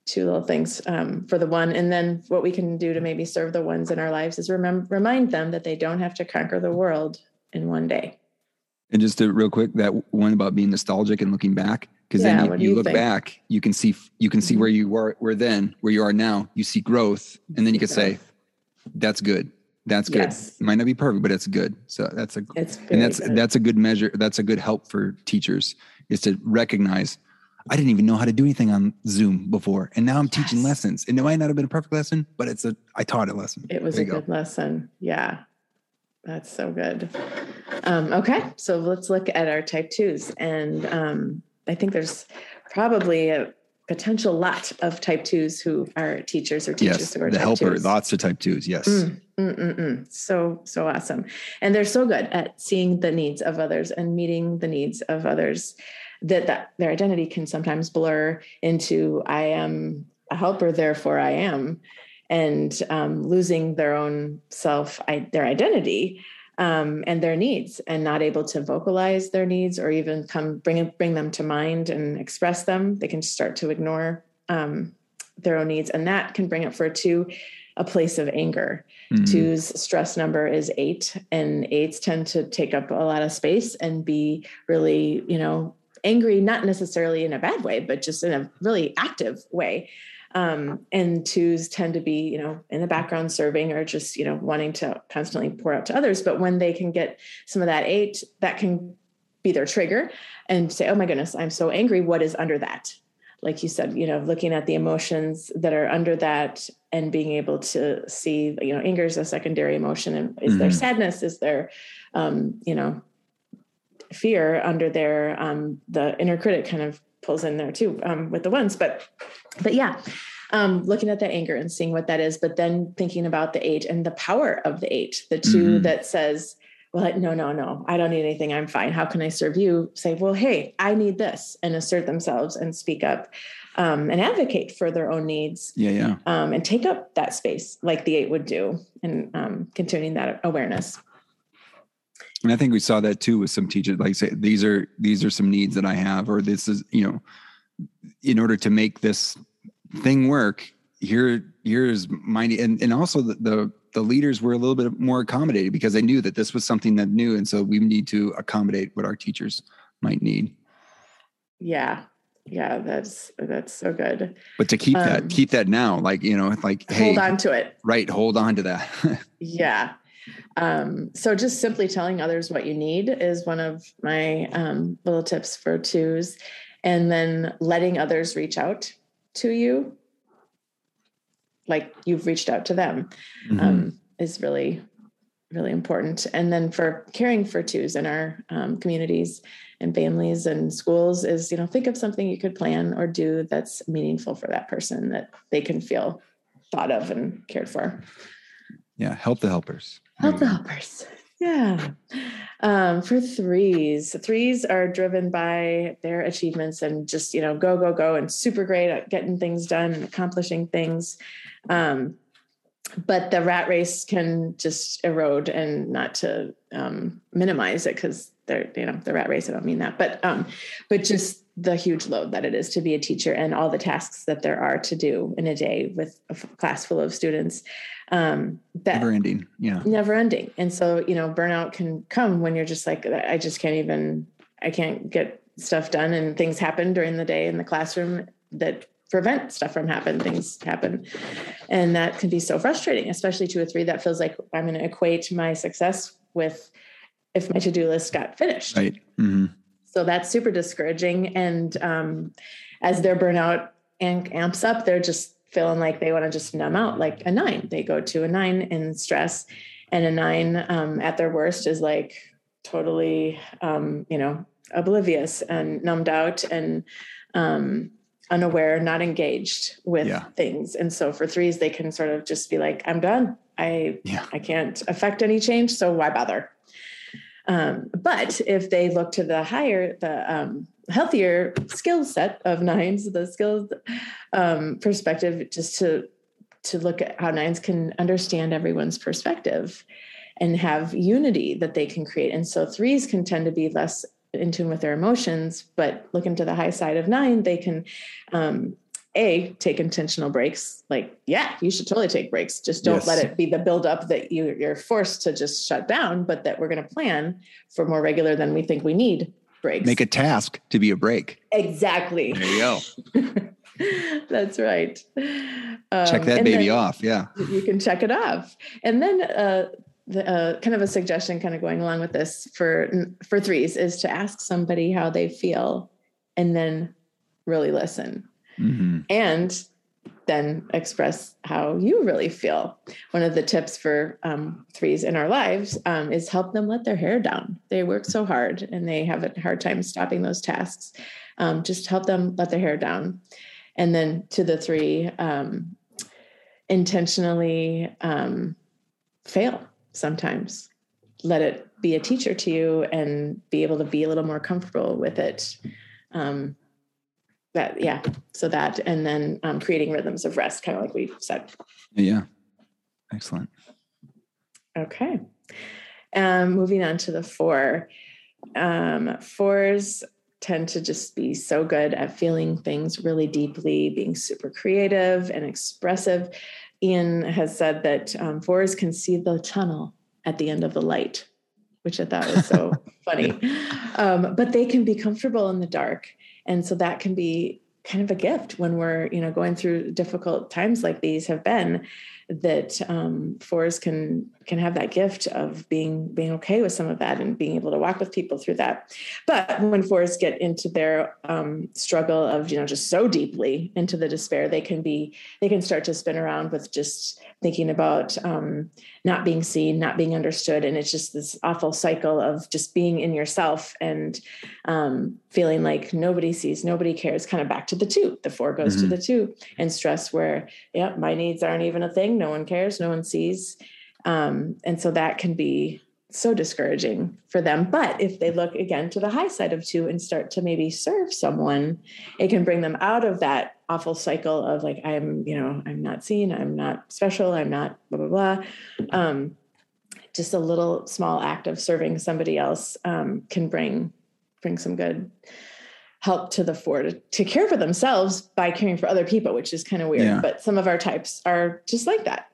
two little things um, for the one and then what we can do to maybe serve the ones in our lives is remember remind them that they don't have to conquer the world in one day and just to real quick that one about being nostalgic and looking back because yeah, then you, you look think? back you can see you can see mm-hmm. where you were where then where you are now you see growth and then you can say that's good. That's good. Yes. It might not be perfect, but it's good. So that's a and that's good. that's a good measure. That's a good help for teachers is to recognize I didn't even know how to do anything on Zoom before, and now I'm yes. teaching lessons. And it might not have been a perfect lesson, but it's a I taught a lesson. It was a good go. lesson. Yeah, that's so good. Um, okay, so let's look at our type twos, and um, I think there's probably a potential lot of type twos who are teachers or teachers yes, who are the helper twos. lots of type twos yes mm, mm, mm, mm, so so awesome and they're so good at seeing the needs of others and meeting the needs of others that, that their identity can sometimes blur into i am a helper therefore i am. And um, losing their own self I, their identity um, and their needs and not able to vocalize their needs or even come bring bring them to mind and express them they can start to ignore um, their own needs. And that can bring up for two a place of anger. Mm-hmm. two's stress number is eight and eights tend to take up a lot of space and be really you know angry not necessarily in a bad way but just in a really active way um, and twos tend to be, you know, in the background serving or just, you know, wanting to constantly pour out to others. But when they can get some of that eight, that can be their trigger and say, oh my goodness, I'm so angry. What is under that? Like you said, you know, looking at the emotions that are under that and being able to see, you know, anger is a secondary emotion. And is mm-hmm. there sadness? Is there, um, you know, fear under their Um, the inner critic kind of pulls in there too um, with the ones. But but yeah, um, looking at the anger and seeing what that is, but then thinking about the eight and the power of the eight, the 2 mm-hmm. that says, well, no, no, no, I don't need anything. I'm fine. How can I serve you? Say, well, hey, I need this and assert themselves and speak up um, and advocate for their own needs. Yeah, yeah. Um, and take up that space like the eight would do and um, continuing that awareness. And I think we saw that too with some teachers, like say, these are, these are some needs that I have, or this is, you know, in order to make this thing work here here's my and and also the, the, the leaders were a little bit more accommodated because they knew that this was something that new and so we need to accommodate what our teachers might need. Yeah. Yeah that's that's so good. But to keep um, that keep that now like you know like hold hey, on to it. right hold on to that. Yeah um, so just simply telling others what you need is one of my um, little tips for twos. And then letting others reach out to you like you've reached out to them mm-hmm. um, is really really important. And then for caring for twos in our um, communities and families and schools is you know think of something you could plan or do that's meaningful for that person that they can feel thought of and cared for. Yeah help the helpers help the helpers yeah. Um, for threes, threes are driven by their achievements and just, you know, go, go, go, and super great at getting things done and accomplishing things. Um, but the rat race can just erode and not to um, minimize it because they're, you know, the rat race, I don't mean that, but, um, but just the huge load that it is to be a teacher and all the tasks that there are to do in a day with a class full of students um that never ending yeah. Never ending. And so you know burnout can come when you're just like i just can't even i can't get stuff done and things happen during the day in the classroom that prevent stuff from happening things happen. And that can be so frustrating especially to a three that feels like i'm going to equate my success with if my to-do list got finished right mm-hmm. so that's super discouraging and um, as their burnout amps up they're just feeling like they want to just numb out like a nine they go to a nine in stress and a nine um, at their worst is like totally, um, you know, oblivious and numbed out and um, unaware, not engaged with Yeah. things. And so for threes, they can sort of just be like, I'm done. I Yeah. I can't affect any change, so why bother? Um, but if they look to the higher, the um, healthier skill set of nines, the skills um, perspective, just to to look at how nines can understand everyone's perspective and have unity that they can create. And so threes can tend to be less in tune with their emotions, but looking to the high side of nine, they can um, a take intentional breaks. Like, yeah, you should totally take breaks. Just don't Yes. let it be the buildup that you, you're forced to just shut down, but that we're going to plan for more regular than we think we need breaks. Make a task to be a break. exactly. There you go. That's right. Check Um, that baby off. Yeah. you can check it off and then uh, the, uh, kind of a suggestion kind of going along with this for for threes is to ask somebody how they feel and then really listen Mhm. and then express how you really feel. One of the tips for um, threes in our lives um, is help them let their hair down. They work so hard and they have a hard time stopping those tasks. Um, just help them let their hair down. And then to the three um, intentionally um, fail sometimes. Let it be a teacher to you and be able to be a little more comfortable with it. Um, that yeah. So that and then um, creating rhythms of rest kind of like we said. Yeah. Excellent. okay. Um, moving on to the four. Um, fours tend to just be so good at feeling things really deeply being super creative and expressive. Ian has said that um, fours can see the tunnel at the end of the light which i thought was so funny. Um, but they can be comfortable in the dark and so that can be kind of a gift when we're you know going through difficult times like these have been that um, fours can can have that gift of being being okay with some of that and being able to walk with people through that. But when fours get into their um, struggle of you know just so deeply into the despair they can be they can start to spin around with just thinking about um, not being seen not being understood. And it's just this awful cycle of just being in yourself and um, feeling like nobody sees nobody cares kind of back to the two. The four goes Mhm. to the two and stress where yeah my needs aren't even a thing no one cares no one sees. Um, and so that can be so discouraging for them. But if they look again to the high side of two and start to maybe serve someone it can bring them out of that awful cycle of like i'm you know i'm not seen i'm not special i'm not blah blah blah. Um, just a little small act of serving somebody else um, can bring bring some good help to the four to, to care for themselves by caring for other people which is kind of weird Yeah. but some of our types are just like that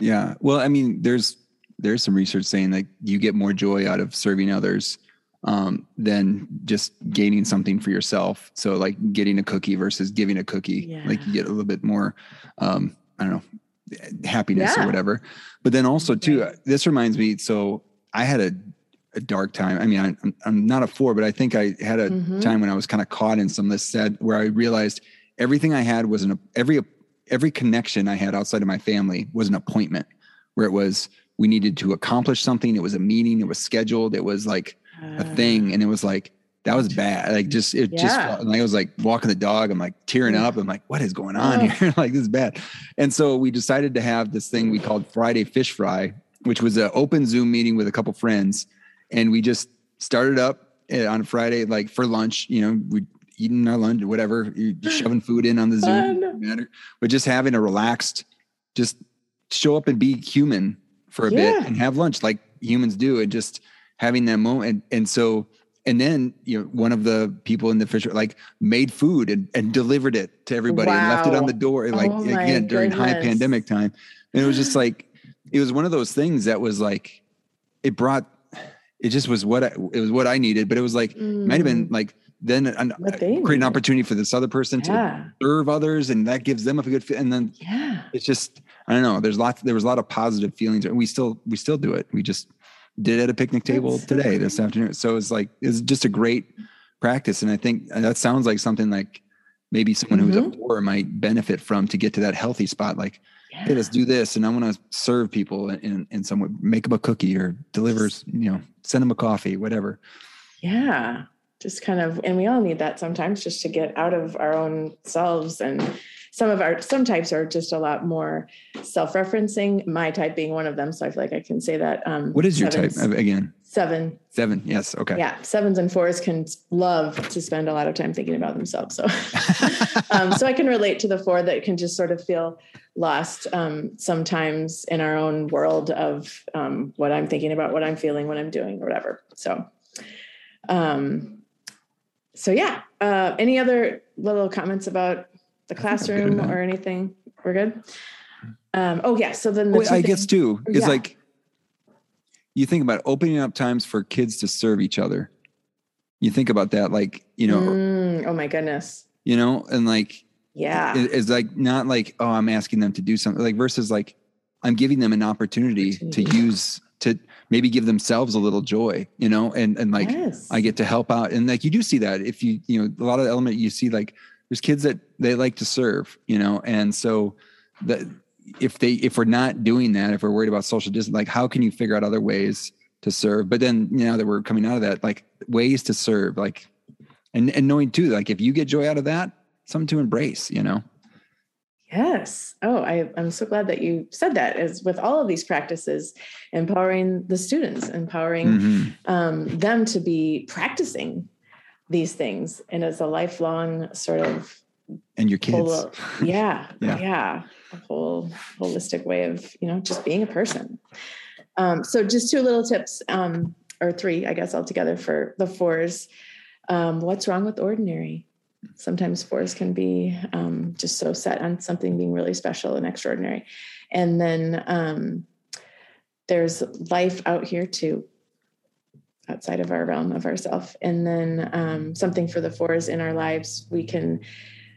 Yeah. Well, I mean, there's there's some research saying that you get more joy out of serving others um, than just gaining something for yourself. So like getting a cookie versus giving a cookie, Yeah. like you get a little bit more, um, I don't know, happiness Yeah. or whatever. But then also too, Right. this reminds me. So I had a, a dark time. I mean, I, I'm, I'm not a four, but I think I had a Mhm. time when I was kind of caught in some of this sad, where I realized everything I had was an every every connection I had outside of my family was an appointment where it was we needed to accomplish something. It was a meeting. It was scheduled. It was like a thing, and it was like that was bad. Like just it just felt like I was like walking the dog. I'm like tearing Yeah. up. I'm like, what is going on Oh. here? like this is bad. And so we decided to have this thing we called Friday Fish Fry, which was an open Zoom meeting with a couple friends, and we just started up uh, on Friday like for lunch. You know, we eating our lunch, whatever, shoving food in on the Zoom, matter. But just having a relaxed, just show up and be human for a Yeah. bit and have lunch like humans do, and just having that moment. And, and so, and then you know, one of the people in the fisher like made food and, and delivered it to everybody and left it on the door. Like Oh again during high pandemic time, and it was just like it was one of those things that was like it brought. It just was what I, it was what I needed, but it was like might have been like then an, What uh, create an opportunity for this other person to serve others, and that gives them a good fit. And then yeah it's just I don't know. There's lots. There was a lot of positive feelings, and we still we still do it. We just did it at a picnic table That's so today this afternoon. So it's like it's just a great practice, and I think that sounds like something like maybe someone who's Mhm. a four might benefit from to get to that healthy spot. Like, Yeah. hey, let's do this, and I want to serve people in, in in some way, make them a cookie or delivers, you know, send them a coffee, whatever. Yeah. Just kind of, and we all need that sometimes just to get out of our own selves. And some of our, some types are just a lot more self referencing, my type being one of them. So I feel like I can say that. Um, What is your type again? Seven. Seven. Yes. Okay. Yeah. Sevens and fours can love to spend a lot of time thinking about themselves. So, um, so I can relate to the four that can just sort of feel lost um, sometimes in our own world of um, what I'm thinking about, what I'm feeling, what I'm doing, or whatever. So, um, so yeah. Uh, any other little comments about the I think I'm good classroom or anything? We're good. Um, oh yeah. So then the two I guess too is Yeah. like you think about opening up times for kids to serve each other. You think about that, like you know, Mm, oh my goodness. you know, and like Yeah. it- it's like not like oh, I'm asking them to do something, like versus like I'm giving them an opportunity, to use to maybe give themselves a little joy, you know, and and like yes. I get to help out. And like you do see that if you, you know, a lot of the element you see like there's kids that they like to serve, you know, and so that if they if we're not doing that, if we're worried about social distance, like how can you figure out other ways to serve? But then you now that we're coming out of that, like ways to serve, like and and knowing too, like if you get joy out of that, something to embrace, you know. Yes. Oh, I, I'm so glad that you said that. Is with all of these practices, empowering the students, empowering Mhm. um, them to be practicing these things, and as a lifelong sort of And your kids. whole, yeah, Yeah. yeah, a whole holistic way of you know just being a person. Um, so just two little tips, um, or three, I guess, altogether for the fours. Um, what's wrong with ordinary? Sometimes fours can be um, just so set on something being really special and extraordinary, and then um, there's life out here too outside of our realm of ourself and then um, something for the fours in our lives we can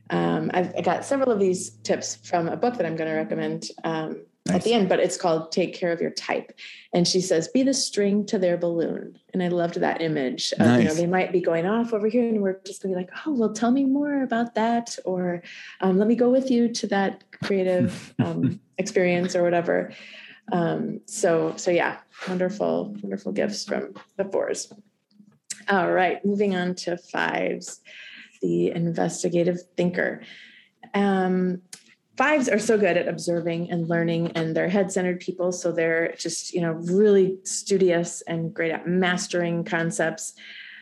um, I've, I got several of these tips from a book that I'm going to recommend um, at the end, but it's called Take Care of Your Type. And she says, Be the string to their balloon. And I loved that image. Of, You know, Nice. they might be going off over here, and we're just going to be like, Oh, well, tell me more about that. Or um, let me go with you to that creative um, experience or whatever. Um, so, so yeah, wonderful, wonderful gifts from the fours. All right, moving on to fives the investigative thinker. Um, fives are so good at observing and learning, and they're head centered people. So they're just, you know, really studious and great at mastering concepts,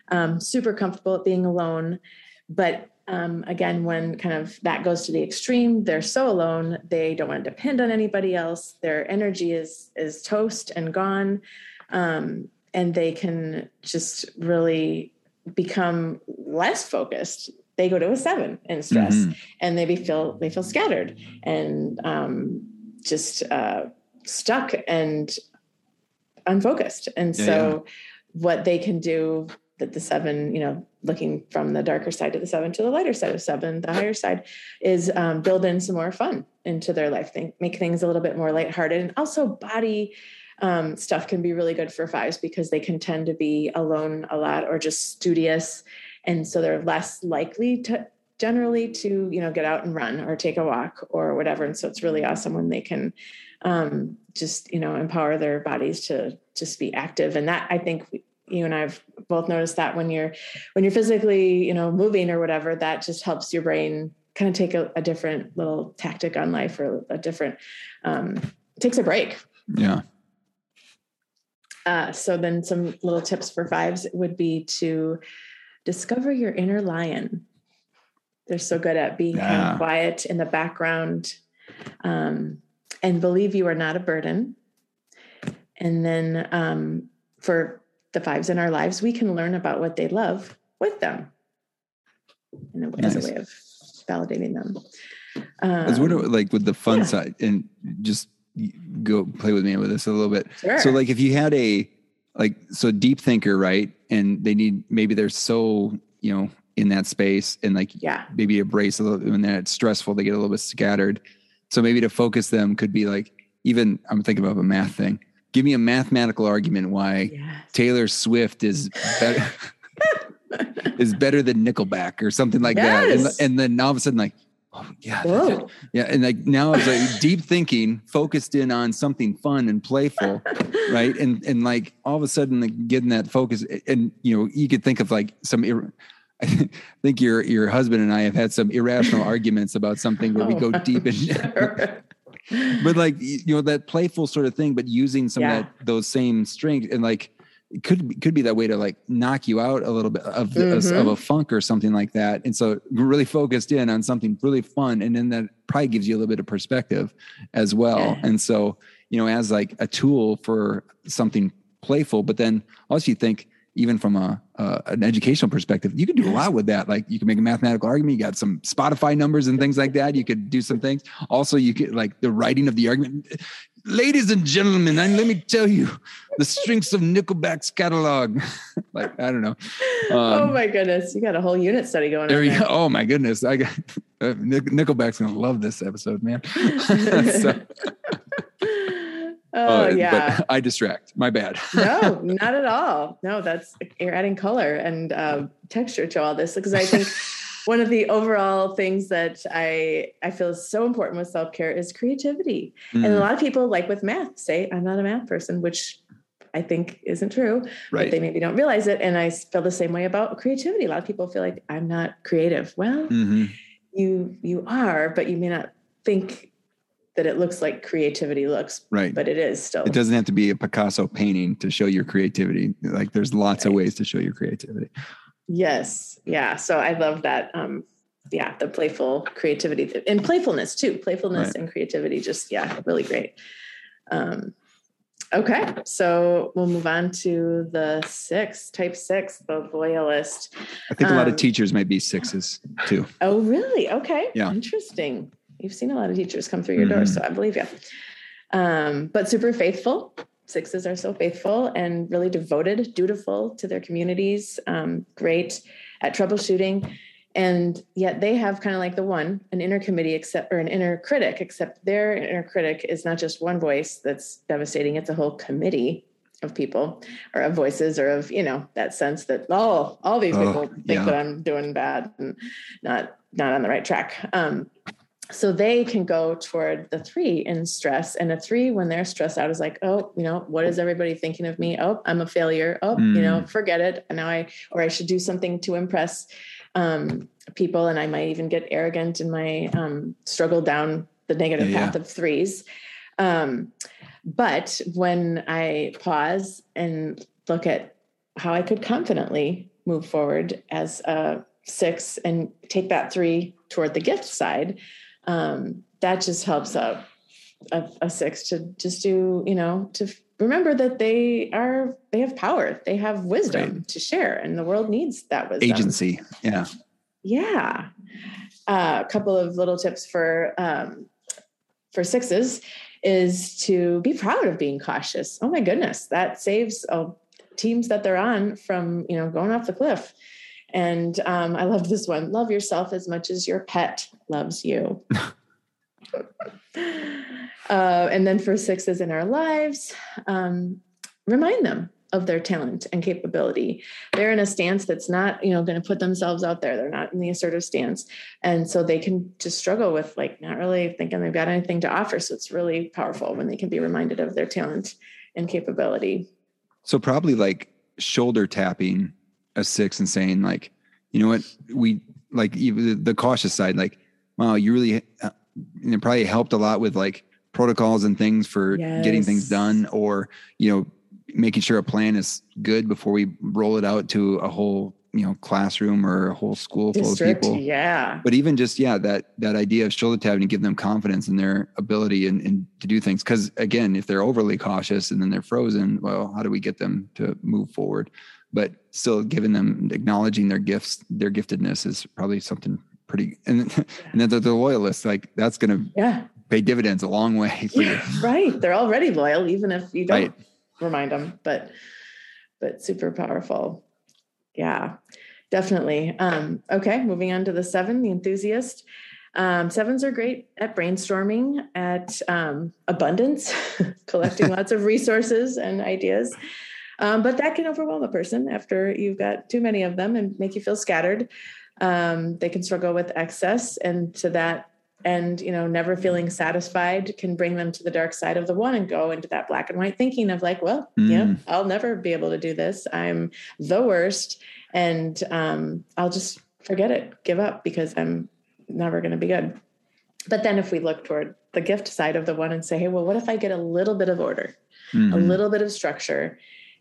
um, super comfortable at being alone. But um, again, when kind of that goes to the extreme, they're so alone, they don't want to depend on anybody else. Their energy is is toast and gone. Um, and they can just really become less focused they go to a seven in stress Mhm. and they feel they feel scattered and um, just uh, stuck and unfocused and Yeah, so what they can do that the seven you know looking from the darker side of the seven to the lighter side of seven the higher side is um, build in some more fun into their life think make things a little bit more lighthearted and also body um, stuff can be really good for fives because they can tend to be alone a lot or just studious. And so they're less likely to generally to you know get out and run or take a walk or whatever. And so it's really awesome when they can um, just you know empower their bodies to just be active. And that i think you and i've both noticed that when you're when you're physically you know moving or whatever that just helps your brain kind of take a, a different little tactic on life or a different um, takes a break. Yeah. Uh, so then some little tips for fives would be to discover your inner lion. They're so good at being kind of quiet in the background um, and believe you are not a burden. And then um, for the fives in our lives, we can learn about what they love with them in a, as Nice. a way of validating them. As what Um, like with the fun yeah. side and just go play with me with this a little bit. sure. So like if you had a like so deep thinker, right? And they need maybe they're so, you know, in that space and like yeah. maybe a brace a little when they're stressful, they get a little bit scattered. So maybe to focus them could be like even I'm thinking about a math thing. Give me a mathematical argument why Yes. Taylor Swift is better. is better than Nickelback or something like Yes. that. And, and then all of a sudden, like, oh yeah, yeah, and like now it's like deep thinking, focused in on something fun and playful, right? And and like all of a sudden, like getting that focus, and you know, you could think of like some. Ir- I think your your husband and I have had some irrational arguments about something where we Oh, go deep in, sure. but like you know that playful sort of thing, but using some Yeah. of that those same strengths and like it could be- could be that way to like knock you out a little bit of the, Mhm. of a funk or something like that. And so really focused in on something really fun, and then that probably gives you a little bit of perspective as well. Yeah. And so you know, as like a tool for something playful, but then also you think even from a uh, an educational perspective, you can do a lot with that. Like you can make a mathematical argument. You got some Spotify numbers and things like that. You could do some things. Also, you could like the writing of the argument. Ladies and gentlemen, and let me tell you the strengths of Nickelback's catalog. like I don't know. oh Um, my goodness, you got a whole unit study going there on. you there. go. Oh my goodness. I got uh, Nick, Nickelback's gonna love this episode, man. So, oh uh, yeah. But I distract. My bad. no, not at all. No, that's you're adding color and um, texture to all this because I think one of the overall things that I I feel is so important with self care is creativity. And a Mm, lot of people, like with math, say I'm not a math person, which I think isn't true. But right. they maybe don't realize it. And I feel the same way about creativity. A lot of people feel like I'm not creative. Well, Mhm. you you are, but you may not think that it looks like creativity looks, Right. but it is still. it doesn't have to be a Picasso painting to show your creativity. Like there's lots of ways to show your creativity. Yes. Yeah. So I love that. Um, yeah, the playful creativity and playfulness too. Playfulness Right. and creativity, just yeah, really great. Um, okay, so we'll move on to the six, type six, the loyalist. I think a lot of Um, teachers might be sixes too. Oh, really? Okay. Yeah. Interesting. You've seen a lot of teachers come through your door, so I believe you. Um, but super faithful. Sixes are so faithful and really devoted, dutiful to their communities, um, great at troubleshooting. And yet they have kind of like the one, an inner committee, except or an inner critic, except their inner critic is not just one voice that's devastating, it's a whole committee of people or of voices or of, you know, that sense that oh, all these Oh, people think yeah. that I'm doing bad and not not on the right track. Um, so they can go toward the three in stress and a three when they're stressed out is like oh you know what is everybody thinking of me oh i'm a failure oh you know Mm. forget it and now i or i should do something to impress um, people and i might even get arrogant in my um, struggle down the negative Yeah, yeah. path of threes um, but when i pause and look at how i could confidently move forward as a six and take that three toward the gift side um, that just helps a, a, a six to just do you know to remember that they are they have power. They have wisdom to share and the world needs that wisdom. Agency. Yeah. yeah. Uh, a couple of little tips for um, for sixes is to be proud of being cautious. Oh my goodness that saves uh, teams that they're on from you know going off the cliff and um, i love this one. Love yourself as much as your pet loves you. Uh, and then for sixes in our lives um, remind them of their talent and capability. They're in a stance that's not you know going to put themselves out there. They're not in the assertive stance. And so they can just struggle with like not really thinking they've got anything to offer. So it's really powerful when they can be reminded of their talent and capability. So probably like shoulder tapping a six and saying like, you know what, we like even the, cautious side, like, wow, you really, uh, you know, probably helped a lot with like protocols and things for getting things done, or you know, making sure a plan is good before we roll it out to a whole you know classroom or a whole school full district of people. yeah But even just yeah, that that idea of shoulder tapping to give them confidence in their ability and, and to do things. Because again, if they're overly cautious and then they're frozen, well, how do we get them to move forward? But still, giving them acknowledging their gifts, their giftedness is probably something pretty. And and then the, the loyalists, like that's going to yeah pay dividends a long way yeah right they're already loyal even if you don't Right. remind them but but super powerful yeah definitely um okay moving on to the seven the enthusiast um, sevens are great at brainstorming, at um, abundance, collecting lots of resources and ideas. Um, but that can overwhelm a person after you've got too many of them and make you feel scattered. Um, they can struggle with excess, and to that end, you know, never feeling satisfied can bring them to the dark side of the one and go into that black and white thinking of like, well, mm. yeah, I'll never be able to do this. I'm the worst, and um, I'll just forget it, give up because I'm never going to be good. But then if we look toward the gift side of the one and say, hey, well, what if I get a little bit of order, mm-hmm. a little bit of structure,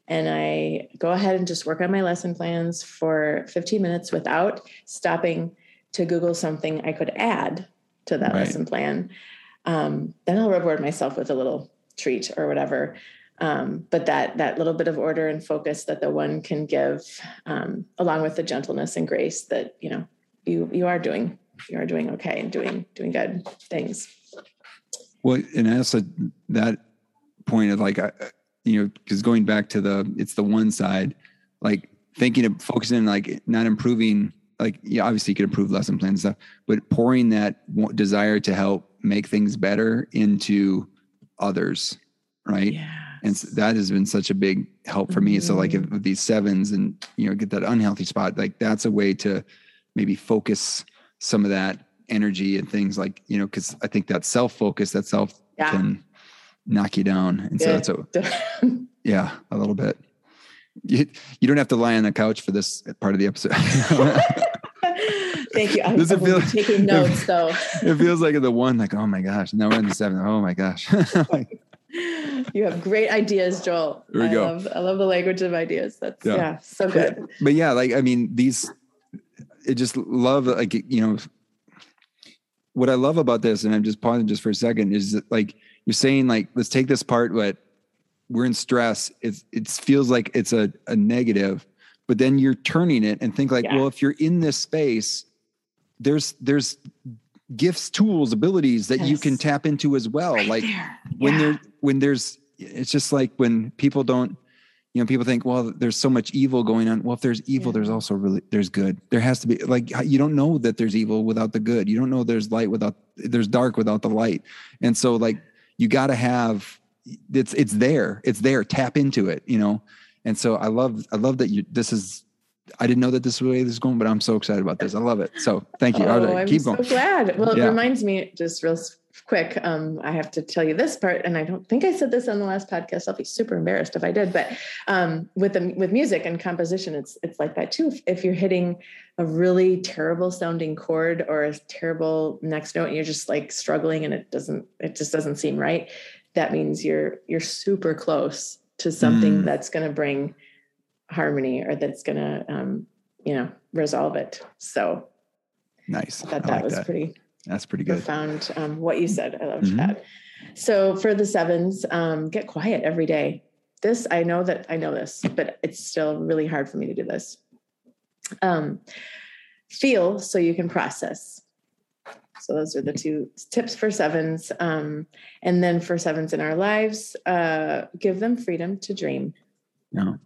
and I go ahead and just work on my lesson plans for 15 minutes without stopping to Google something I could add to that right. lesson plan? Um, then I'll reward myself with a little treat or whatever. Um, but that that little bit of order and focus that the one can give, um, along with the gentleness and grace that you know you you are doing you are doing okay and doing doing good things. Well, and also that point of like, you know, because going back to the, it's the one side, like thinking of focusing like not improving, like, yeah, obviously you could improve lesson plans stuff, but pouring that desire to help make things better into others. Right. Yes. And so that has been such a big help for me. Mm-hmm. So like if, if these sevens and, you know, get that unhealthy spot, like that's a way to maybe focus some of that energy and things like you know because i think that self focus that self yeah. can knock you down. And so that's a yeah a little bit. You, you don't have to lie on the couch for this part of the episode. Thank you. I, Does it feel, taking notes though. it feels like the one like oh my gosh now we're in the seven. Oh my gosh. You have great ideas joel. Here we I go. love i love the language of ideas. That's yeah, yeah so good. But, but yeah like i mean these it just love like you know what I love about this, and I'm just pausing just for a second, is that like you're saying like let's take this part, but we're in stress. It's it feels like it's a, a negative, but then you're turning it and think like, yeah. well, if you're in this space, there's there's gifts, tools, abilities that yes. you can tap into as well. Right like there. when there when there's it's just like when people don't you know people think well there's so much evil going on well if there's evil yeah. there's also really there's good there has to be like you don't know that there's evil without the good you don't know there's light without there's dark without the light and so like you got to have it's it's there it's there tap into it you know and so i love i love that you this is I didn't know that this way this is going, but I'm so excited about this. I love it. So thank you. Oh, I'm keep so going. glad. Well, yeah. it reminds me just real quick. Um, I have to tell you this part, and I don't think I said this on the last podcast. I'll be super embarrassed if I did. But um, with the with music and composition, it's it's like that too. If you're hitting a really terrible sounding chord or a terrible next note, and you're just like struggling, and it doesn't it just doesn't seem right. That means you're you're super close to something mm. that's going to bring harmony or that's going to um, you know resolve it. So nice. I thought that I like was that. pretty that's pretty good. Profound. Um, what you said, I loved mm-hmm. that. So for the sevens, um, get quiet every day. This I know that I know this, but it's still really hard for me to do this. Um, feel so you can process. So those are the two tips for sevens. Um, and then for sevens in our lives, uh, give them freedom to dream. No.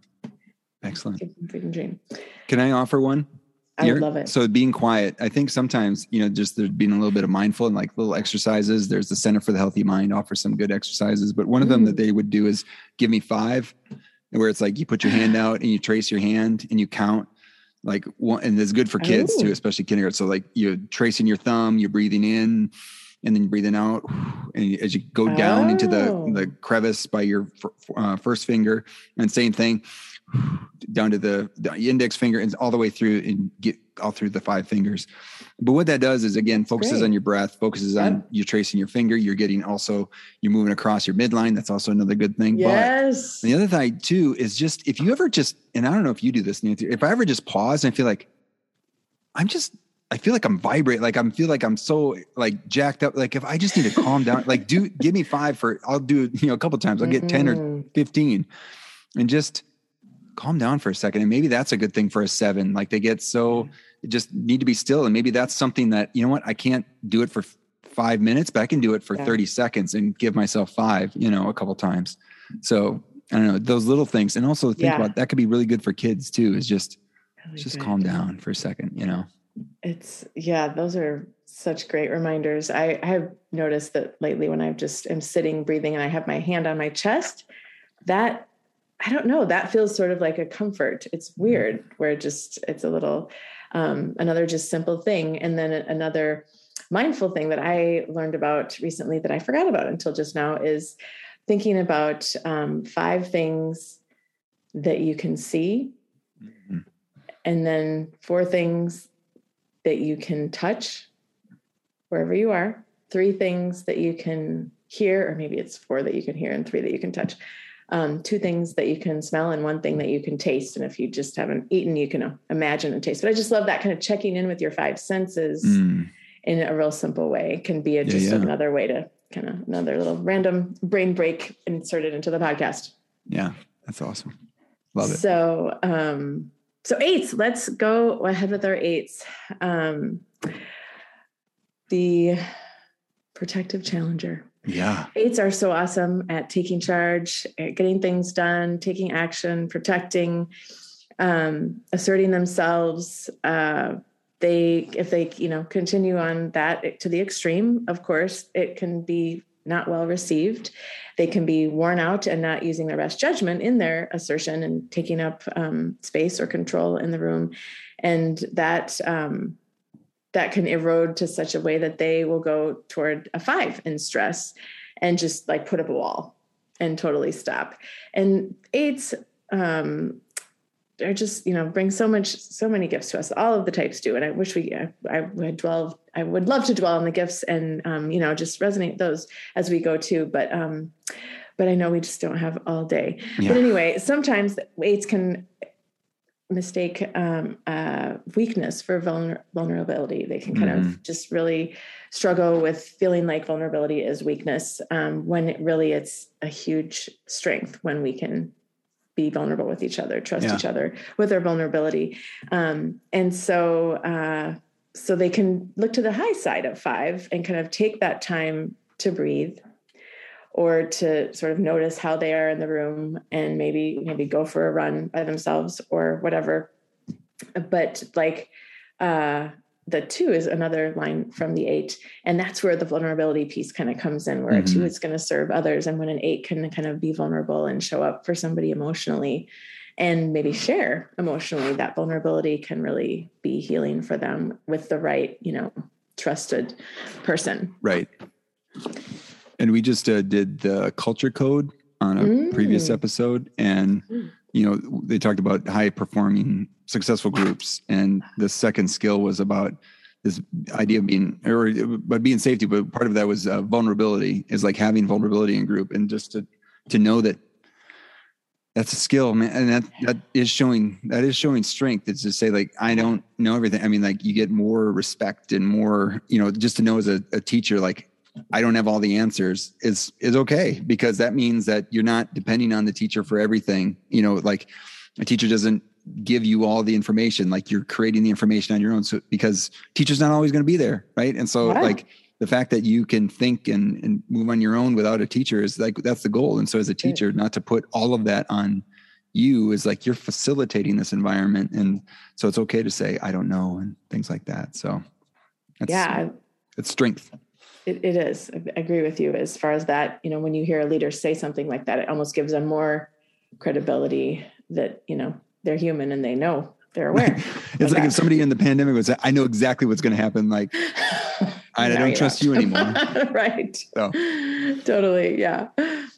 Excellent. Give them freedom to dream. Can I offer one? I love it. So being quiet, I think sometimes, you know, just there's being a little bit of mindful and like little exercises. There's the Center for the Healthy Mind offers some good exercises, but one of them that mm. they would do is give me five, where it's like you put your hand out and you trace your hand and you count like one, and it's good for kids Ooh. too, especially kindergarten. So like you're tracing your thumb, you're breathing in, and then you're breathing out. And as you go down oh. into the oh. the crevice by your uh, first finger, and same thing down to the, the, index finger and all the way through and get all through the five fingers. But what that does is again focuses Great. on your breath, focuses yep. on you tracing your finger. You're getting also you're moving across your midline. That's also another good thing. Yes. But the other thing too is just if you ever just and I don't know if you do this, Nancy, if I ever just pause and I feel like I'm just I feel like I'm vibrate, like I'm feel like I'm so like jacked up. Like if I just need to calm down, like do give me five for I'll do you know a couple times. I'll get mm-hmm. 10 or mm-hmm. 15 and just calm down for a second. And maybe that's a good thing for a seven. Like they get so just need to be still. And maybe that's something that, you know what, I can't do it for five minutes, but I can do it for yeah. 30 seconds and give myself five, you know, a couple times. So I don't know, those little things. And also think yeah. about that could be really good for kids too, is just really just good. calm down for a second, you know. It's yeah, those are such great reminders. I, I have noticed that lately when I've just am sitting breathing and I have my hand on my chest, that I don't know, that feels sort of like a comfort. It's weird where just, it's a little, um, another just simple thing. And then another mindful thing that I learned about recently that I forgot about until just now is thinking about um, five things that you can see, mm-hmm. and then four things that you can touch wherever you are, three things that you can hear, or maybe it's four that you can hear and three that you can touch. Um, two things that you can smell and one thing that you can taste. And if you just haven't eaten, you can imagine and taste. But I just love that kind of checking in with your five senses mm. in a real simple way. It can be a, just yeah, yeah. another way to kind of another little random brain break inserted into the podcast. Yeah, that's awesome. Love it. So, um, so eights. Let's go ahead with our eights. Um, the protective challenger. Yeah. Eights are so awesome at taking charge, at getting things done, taking action, protecting, um, asserting themselves. Uh, they, if they, you know, continue on that to the extreme, of course, it can be not well received. They can be worn out and not using their best judgment in their assertion and taking up um, space or control in the room, and that um, that can erode to such a way that they will go toward a five in stress and just like put up a wall and totally stop. And eights um, are just you know bring so much so many gifts to us. All of the types do, and I wish we I, I would dwell. I would love to dwell on the gifts and um, you know just resonate those as we go too. But um, but I know we just don't have all day. Yeah. But anyway, sometimes eights can mistake um, uh, weakness for vulner- vulnerability. They can kind mm-hmm. of just really struggle with feeling like vulnerability is weakness um, when it really it's a huge strength when we can be vulnerable with each other, trust yeah. each other with our vulnerability. Um, and so, uh, so they can look to the high side of five and kind of take that time to breathe or to sort of notice how they are in the room and maybe maybe go for a run by themselves or whatever but like uh the two is another line from the eight and that's where the vulnerability piece kind of comes in where mm-hmm. a two mm-hmm. is going to serve others and when an eight can kind of be vulnerable and show up for somebody emotionally and maybe share emotionally that vulnerability can really be healing for them with the right you know trusted person right and we just uh, did the culture code on a mm. previous episode, and mm. you know they talked about high performing successful groups, and the second skill was about this idea of being or but being safety, but part of that was uh, vulnerability is like having vulnerability in group, and just to to know that that's a skill man and that that is showing that is showing strength it's to say like i don't know everything i mean like you get more respect and more you know just to know as a, a teacher like I don't have all the answers is is okay because that means that you're not depending on the teacher for everything. You know, like a teacher doesn't give you all the information, like you're creating the information on your own. So because teacher's not always going to be there, right? And so yeah. like the fact that you can think and, and move on your own without a teacher is like that's the goal. And so as a teacher, not to put all of that on you is like you're facilitating this environment. And so it's okay to say, I don't know, and things like that. So yeah, it's strength. It, it is. I agree with you as far as that. You know, when you hear a leader say something like that, it almost gives them more credibility that you know they're human and they know they're aware. it's like that. if somebody in the pandemic was, I know exactly what's going to happen. Like, I, don't trust don't. you anymore. right. So. Totally. Yeah.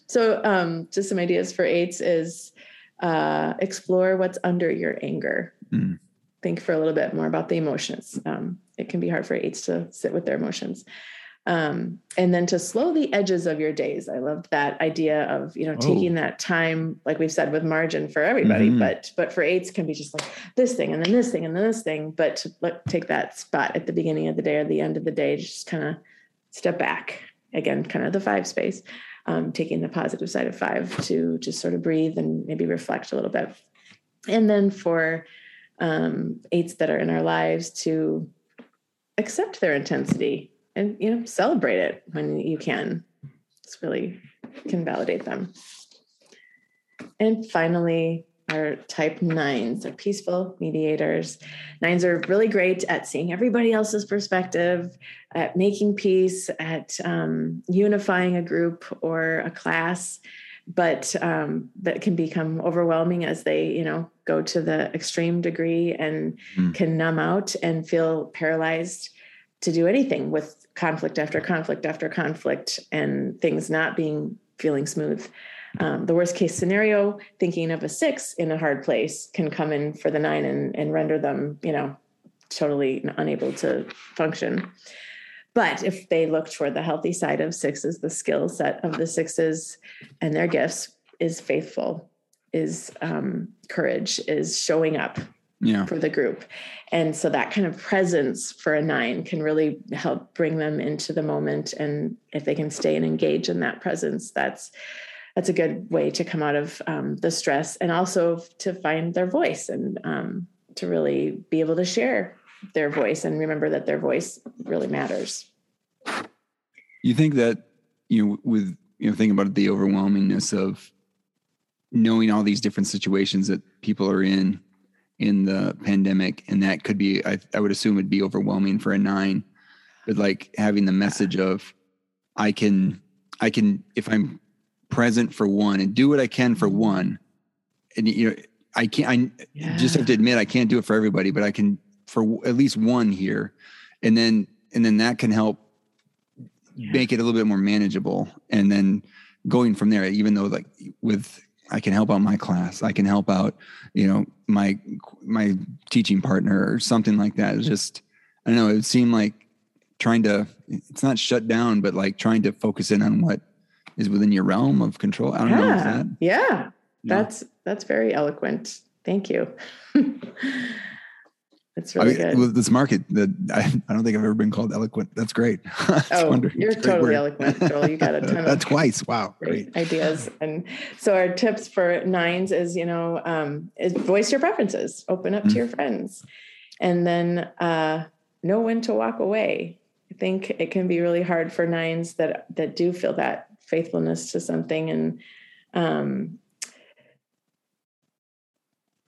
So, um, just some ideas for eights is uh, explore what's under your anger. Mm. Think for a little bit more about the emotions. Um, it can be hard for eights to sit with their emotions um, and then to slow the edges of your days i loved that idea of you know oh. taking that time like we've said with margin for everybody mm-hmm. but but for eights can be just like this thing and then this thing and then this thing but to take that spot at the beginning of the day or the end of the day just kind of step back again kind of the five space um, taking the positive side of five to just sort of breathe and maybe reflect a little bit and then for um, eights that are in our lives to accept their intensity and you know celebrate it when you can. It's really can validate them. And finally our type nines are peaceful mediators. Nines are really great at seeing everybody else's perspective at making peace at um, unifying a group or a class but um, that can become overwhelming as they you know go to the extreme degree and mm. can numb out and feel paralyzed to do anything with conflict after conflict after conflict and things not being feeling smooth. Um, the worst case scenario thinking of a six in a hard place can come in for the nine and, and render them you know totally unable to function. But if they look toward the healthy side of sixes, the skill set of the sixes and their gifts is faithful, is um, courage, is showing up yeah. for the group. And so that kind of presence for a nine can really help bring them into the moment. And if they can stay and engage in that presence, that's that's a good way to come out of um, the stress and also to find their voice and um, to really be able to share their voice and remember that their voice really matters. You think that you know with you know thinking about the overwhelmingness of knowing all these different situations that people are in in the pandemic and that could be I, I would assume it'd be overwhelming for a nine but like having the message of i can i can if i'm present for one and do what i can for mm-hmm. one and you know i can't i yeah. just have to admit i can't do it for everybody but i can for at least one here and then and then that can help yeah. make it a little bit more manageable and then going from there even though like with i can help out my class. I can help out you know my my teaching partner or something like that. It's just i don't know it would seem like trying to it's not shut down but like trying to focus in on what is within your realm of control. I don't yeah. know that yeah. That's that's very eloquent. Thank you It's really I mean, good. This market that I, I, don't think I've ever been called eloquent. That's great. Oh, you're totally eloquent, Joel. You got a ton of twice. Wow, great, great, ideas. And so our tips for nines is you know um, is voice your preferences, open up mm-hmm. to your friends, and then uh, know when to walk away. I think it can be really hard for nines that that do feel that faithfulness to something and um,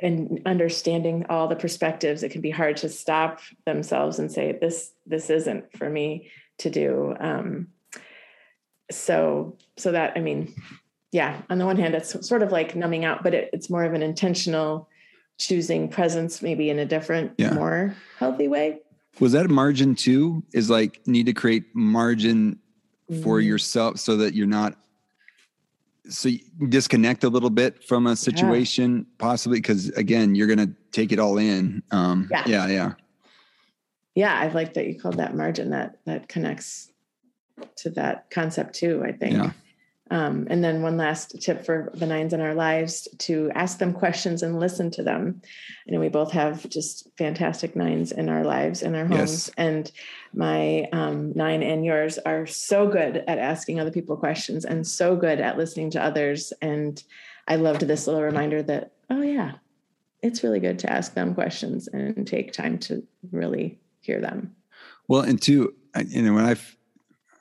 and understanding all the perspectives it can be hard to stop themselves and say this this isn't for me to do um, so so that i mean yeah on the one hand it's sort of like numbing out but it, it's more of an intentional choosing presence maybe in a different yeah. more healthy way was that margin too is like need to create margin for mm-hmm. yourself so that you're not so disconnect a little bit from a situation yeah. possibly because again you're gonna take it all in um yeah. yeah yeah yeah i like that you called that margin that that connects to that concept too i think yeah. Um, and then one last tip for the nines in our lives to ask them questions and listen to them. I know we both have just fantastic nines in our lives, in our homes. Yes. And my um, nine and yours are so good at asking other people questions and so good at listening to others. And I loved this little reminder that, oh, yeah, it's really good to ask them questions and take time to really hear them. Well, and two, you know, when I've,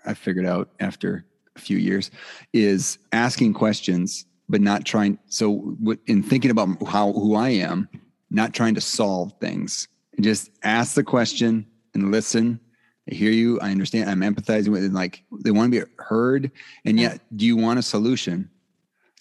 I figured out after a few years is asking questions but not trying so in thinking about how who i am not trying to solve things just ask the question and listen i hear you i understand i'm empathizing with it like they want to be heard and yet do you want a solution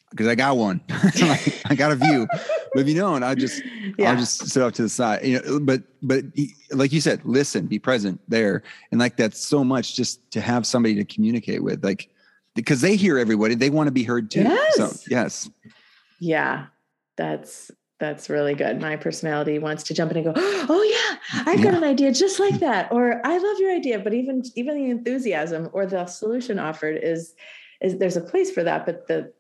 because i got one like, i got a view but if you don't i just yeah. i'll just sit off to the side you know but but like you said listen be present there and like that's so much just to have somebody to communicate with like because they hear everybody. They want to be heard too. Yes. So, yes. Yeah. That's that's really good. My personality wants to jump in and go, "Oh yeah, I've got an idea just like that," or "I love your idea." But even even the enthusiasm or the solution offered is is there's a place for that, but the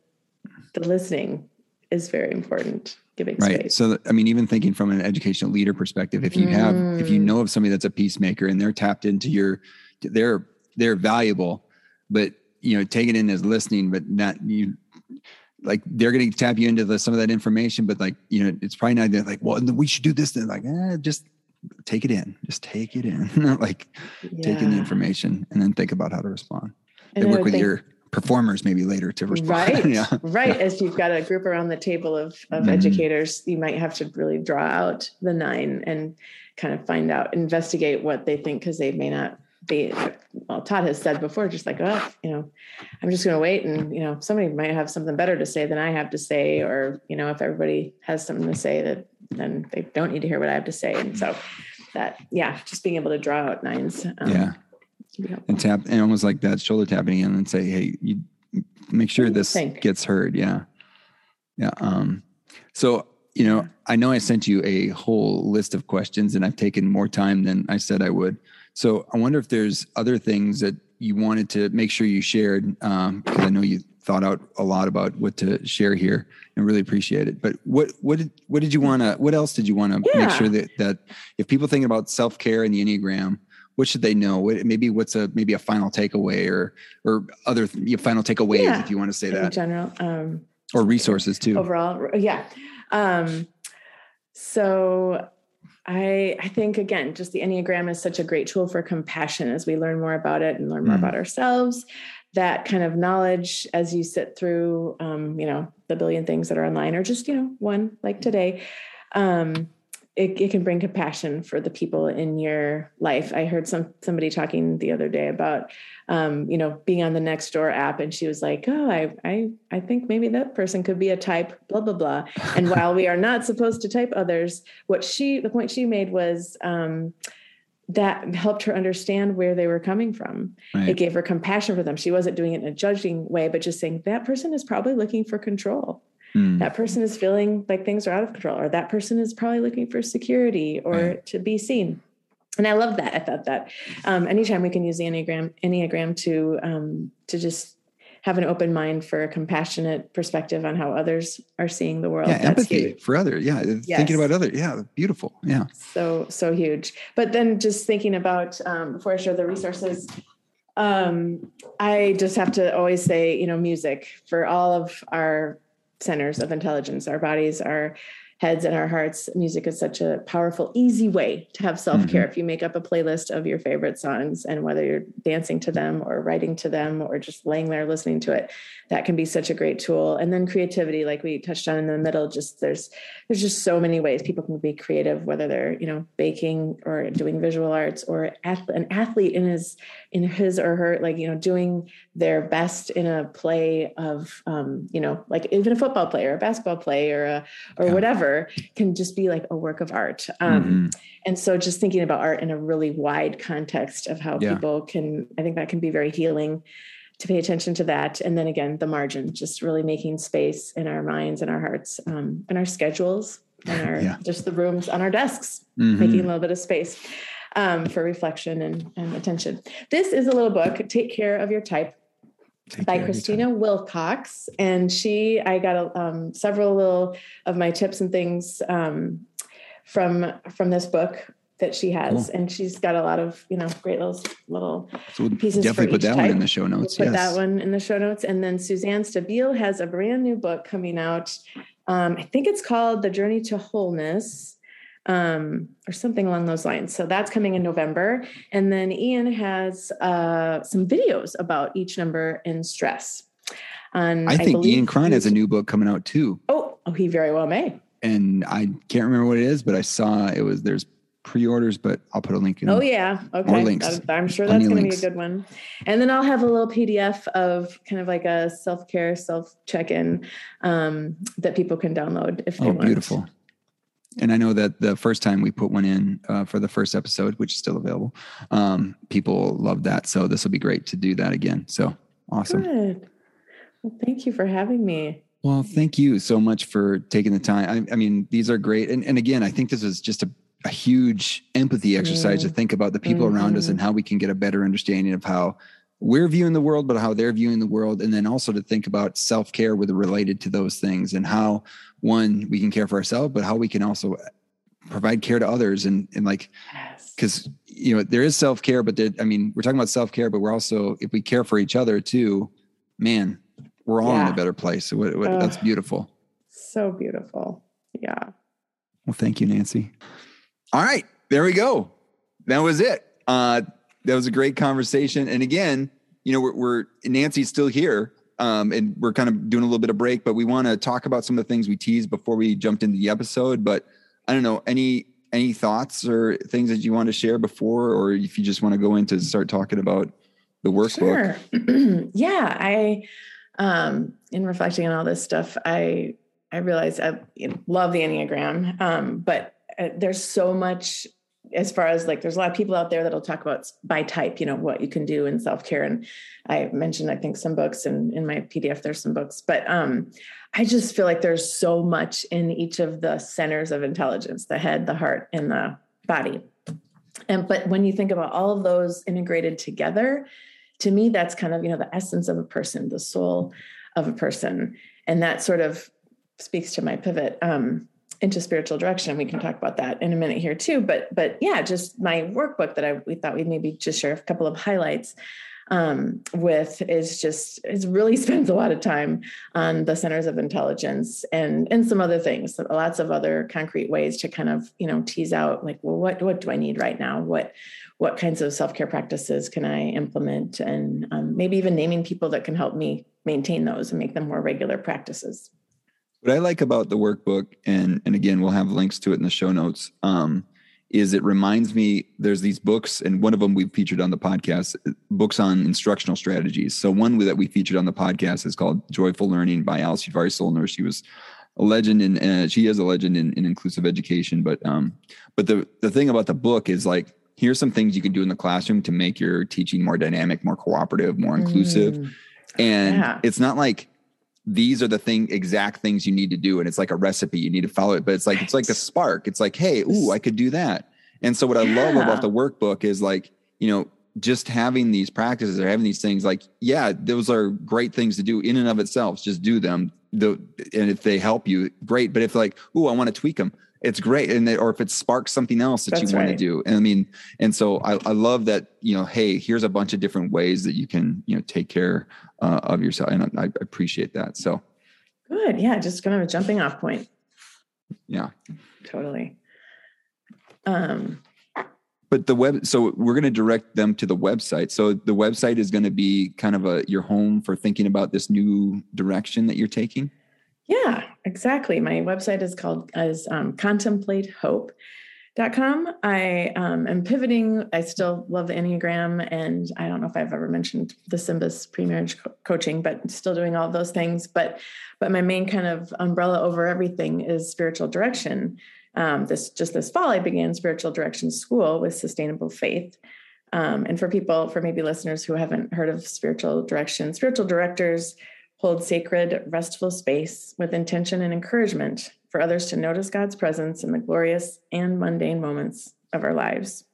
the listening is very important. Giving right. Space. So I mean, even thinking from an educational leader perspective, if you mm. have if you mm. know of somebody that's a peacemaker and they're tapped into your, they're they're valuable, but you know take it in as listening but not you like they're going to tap you into the, some of that information but like you know it's probably not like well we should do this then like eh, just take it in just take it in like yeah. take in the information and then think about how to respond and, and work with think, your performers maybe later to respond right yeah. right as you've got a group around the table of of mm-hmm. educators you might have to really draw out the nine and kind of find out investigate what they think because they may not be well todd has said before just like oh you know i'm just going to wait and you know somebody might have something better to say than i have to say or you know if everybody has something to say that then they don't need to hear what i have to say. And so that yeah just being able to draw out nines um, yeah. and tap and almost like that shoulder tapping in and then say hey you make sure this think? gets heard. Yeah. Yeah um so you know i know i sent you a whole list of questions and i've taken more time than i said i would so I wonder if there's other things that you wanted to make sure you shared, um, because I know you thought out a lot about what to share here and really appreciate it. But what what did what did you want to? What else did you want to yeah. make sure that that if people thinking about self care and the enneagram, what should they know? What, maybe what's a maybe a final takeaway or or other know, final takeaways yeah. if you want to say that in general, um, or resources too. Overall, yeah. Um, so I, I think again, just the Enneagram is such a great tool for compassion as we learn more about it and learn more mm. about ourselves. That kind of knowledge as you sit through, um, you know, the billion things that are online, or just you know one like today, um, it, it, can bring compassion for the people in your life. I heard some somebody talking the other day about um, you know being on the next door app, and she was like, "Oh, I I I think maybe that person could be a type, blah blah blah." And while we are not supposed to type others, what she the point she made was. Um, that helped her understand where they were coming from. Right. It gave her compassion for them. She wasn't doing it in a judging way, but just saying that person is probably looking for control mm. that person is feeling like things are out of control or that person is probably looking for security or right. to be seen and i love that i thought that um, anytime we can use the enneagram enneagram to um, to just have an open mind for a compassionate perspective on how others are seeing the world. Yeah, empathy huge. for others. Yeah, yes. thinking about others. Yeah, beautiful. Yeah, so so huge. But then just thinking about um, before I share the resources, um, I just have to always say, you know, music for all of our centers of intelligence. Our bodies, our heads, and our hearts. Music is such a powerful, easy way to have self care. Mm-hmm. If you make up a playlist of your favorite songs, and whether you're dancing to them or writing to them or just laying there listening to it, that can be such a great tool. And then creativity, like we touched on in the middle, just there's there's just so many ways people can be creative, whether they're you know baking or doing visual arts or an athlete in his in his or her like you know doing their best in a play of um, you know like even a football player, a basketball play, or a or yeah. whatever can just be like a work of art. Um, mm-hmm. And so just thinking about art in a really wide context of how yeah. people can, I think that can be very healing to pay attention to that. And then again, the margin, just really making space in our minds and our hearts um, and our schedules and our yeah. just the rooms on our desks, mm-hmm. making a little bit of space um, for reflection and, and attention. This is a little book, Take Care of Your Type. Take by Christina Wilcox, and she, I got a, um, several little of my tips and things um, from from this book that she has, cool. and she's got a lot of you know great little little so we'll pieces. Definitely put that type. one in the show notes. We'll put yes. that one in the show notes, and then Suzanne Stabile has a brand new book coming out. Um, I think it's called The Journey to Wholeness. Um, or something along those lines. So that's coming in November. And then Ian has uh, some videos about each number in stress. And I think I Ian Cron has a new book coming out too. Oh, oh, he very well may. And I can't remember what it is, but I saw it was there's pre-orders, but I'll put a link in. Oh yeah, okay. More links. I'm sure that's going to be a good one. And then I'll have a little PDF of kind of like a self-care, self-check-in um, that people can download if they oh, want. beautiful. And I know that the first time we put one in uh, for the first episode, which is still available, um, people loved that. So this will be great to do that again. So awesome. Good. Well, thank you for having me. Well, thank you so much for taking the time. I, I mean, these are great. And, and again, I think this is just a a huge empathy exercise mm. to think about the people mm-hmm. around us and mm-hmm. how we can get a better understanding of how we're viewing the world, but how they're viewing the world. And then also to think about self care with related to those things and how one, we can care for ourselves, but how we can also provide care to others. And, and like, because, yes. you know, there is self care, but there, I mean, we're talking about self care, but we're also, if we care for each other too, man, we're all yeah. in a better place. So what, what, that's beautiful. So beautiful. Yeah. Well, thank you, Nancy. All right, there we go. That was it. Uh, that was a great conversation. And again, you know, we're, we're Nancy's still here, um, and we're kind of doing a little bit of break, but we want to talk about some of the things we teased before we jumped into the episode. But I don't know any any thoughts or things that you want to share before, or if you just want to go into start talking about the workbook? Sure. yeah, I um, in reflecting on all this stuff, I I realized I love the Enneagram, um, but uh, there's so much as far as like there's a lot of people out there that'll talk about by type you know what you can do in self-care. And i mentioned i think some books and in my pdf there's some books. But um i just feel like there's so much in each of the centers of intelligence the head the heart and the body. And but when you think about all of those integrated together to me that's kind of you know the essence of a person the soul of a person. And that sort of speaks to my pivot. Um, into spiritual direction. We can talk about that in a minute here too. But but yeah, just my workbook that I we thought we'd maybe just share a couple of highlights um, with is just it really spends a lot of time on the centers of intelligence and and some other things, lots of other concrete ways to kind of you know tease out like well what what do I need right now what what kinds of self care practices can I implement and um, maybe even naming people that can help me maintain those and make them more regular practices. What I like about the workbook, and and again, we'll have links to it in the show notes, um, is it reminds me there's these books, and one of them we've featured on the podcast, books on instructional strategies. So one that we featured on the podcast is called Joyful Learning by Alice Udvari She was a legend and uh, she is a legend in, in inclusive education. But um, but the the thing about the book is like here's some things you can do in the classroom to make your teaching more dynamic, more cooperative, more inclusive. Mm. And yeah. it's not like these are the thing exact things you need to do and it's like a recipe you need to follow it but it's like right. it's like a spark. It's like hey ooh i could do that. And so what i love about the workbook is like you know just having these practices or having these things like yeah those are great things to do in and of itself just do them the and if they help you great but if like ooh i want to tweak them it's great and they, or if it sparks something else that That's you want right. to do and i mean and so I, I love that you know hey here's a bunch of different ways that you can you know take care uh, of yourself and I, I appreciate that so. Good yeah just kind of a jumping off point. Yeah. Totally. Um. But the web so we're going to direct them to the website so the website is going to be kind of a your home for thinking about this new direction that you're taking yeah, exactly. My website is called as um, contemplatehope.com. I um, am pivoting. I still love the Enneagram, and I don't know if I've ever mentioned the Symbis pre-marriage co- coaching, but still doing all those things. But but my main kind of umbrella over everything is spiritual direction. Um, this just this fall, I began spiritual direction school with sustainable faith. Um, and for people, for maybe listeners who haven't heard of spiritual direction, spiritual directors hold sacred, restful space with intention and encouragement for others to notice God's presence in the glorious and mundane moments of our lives.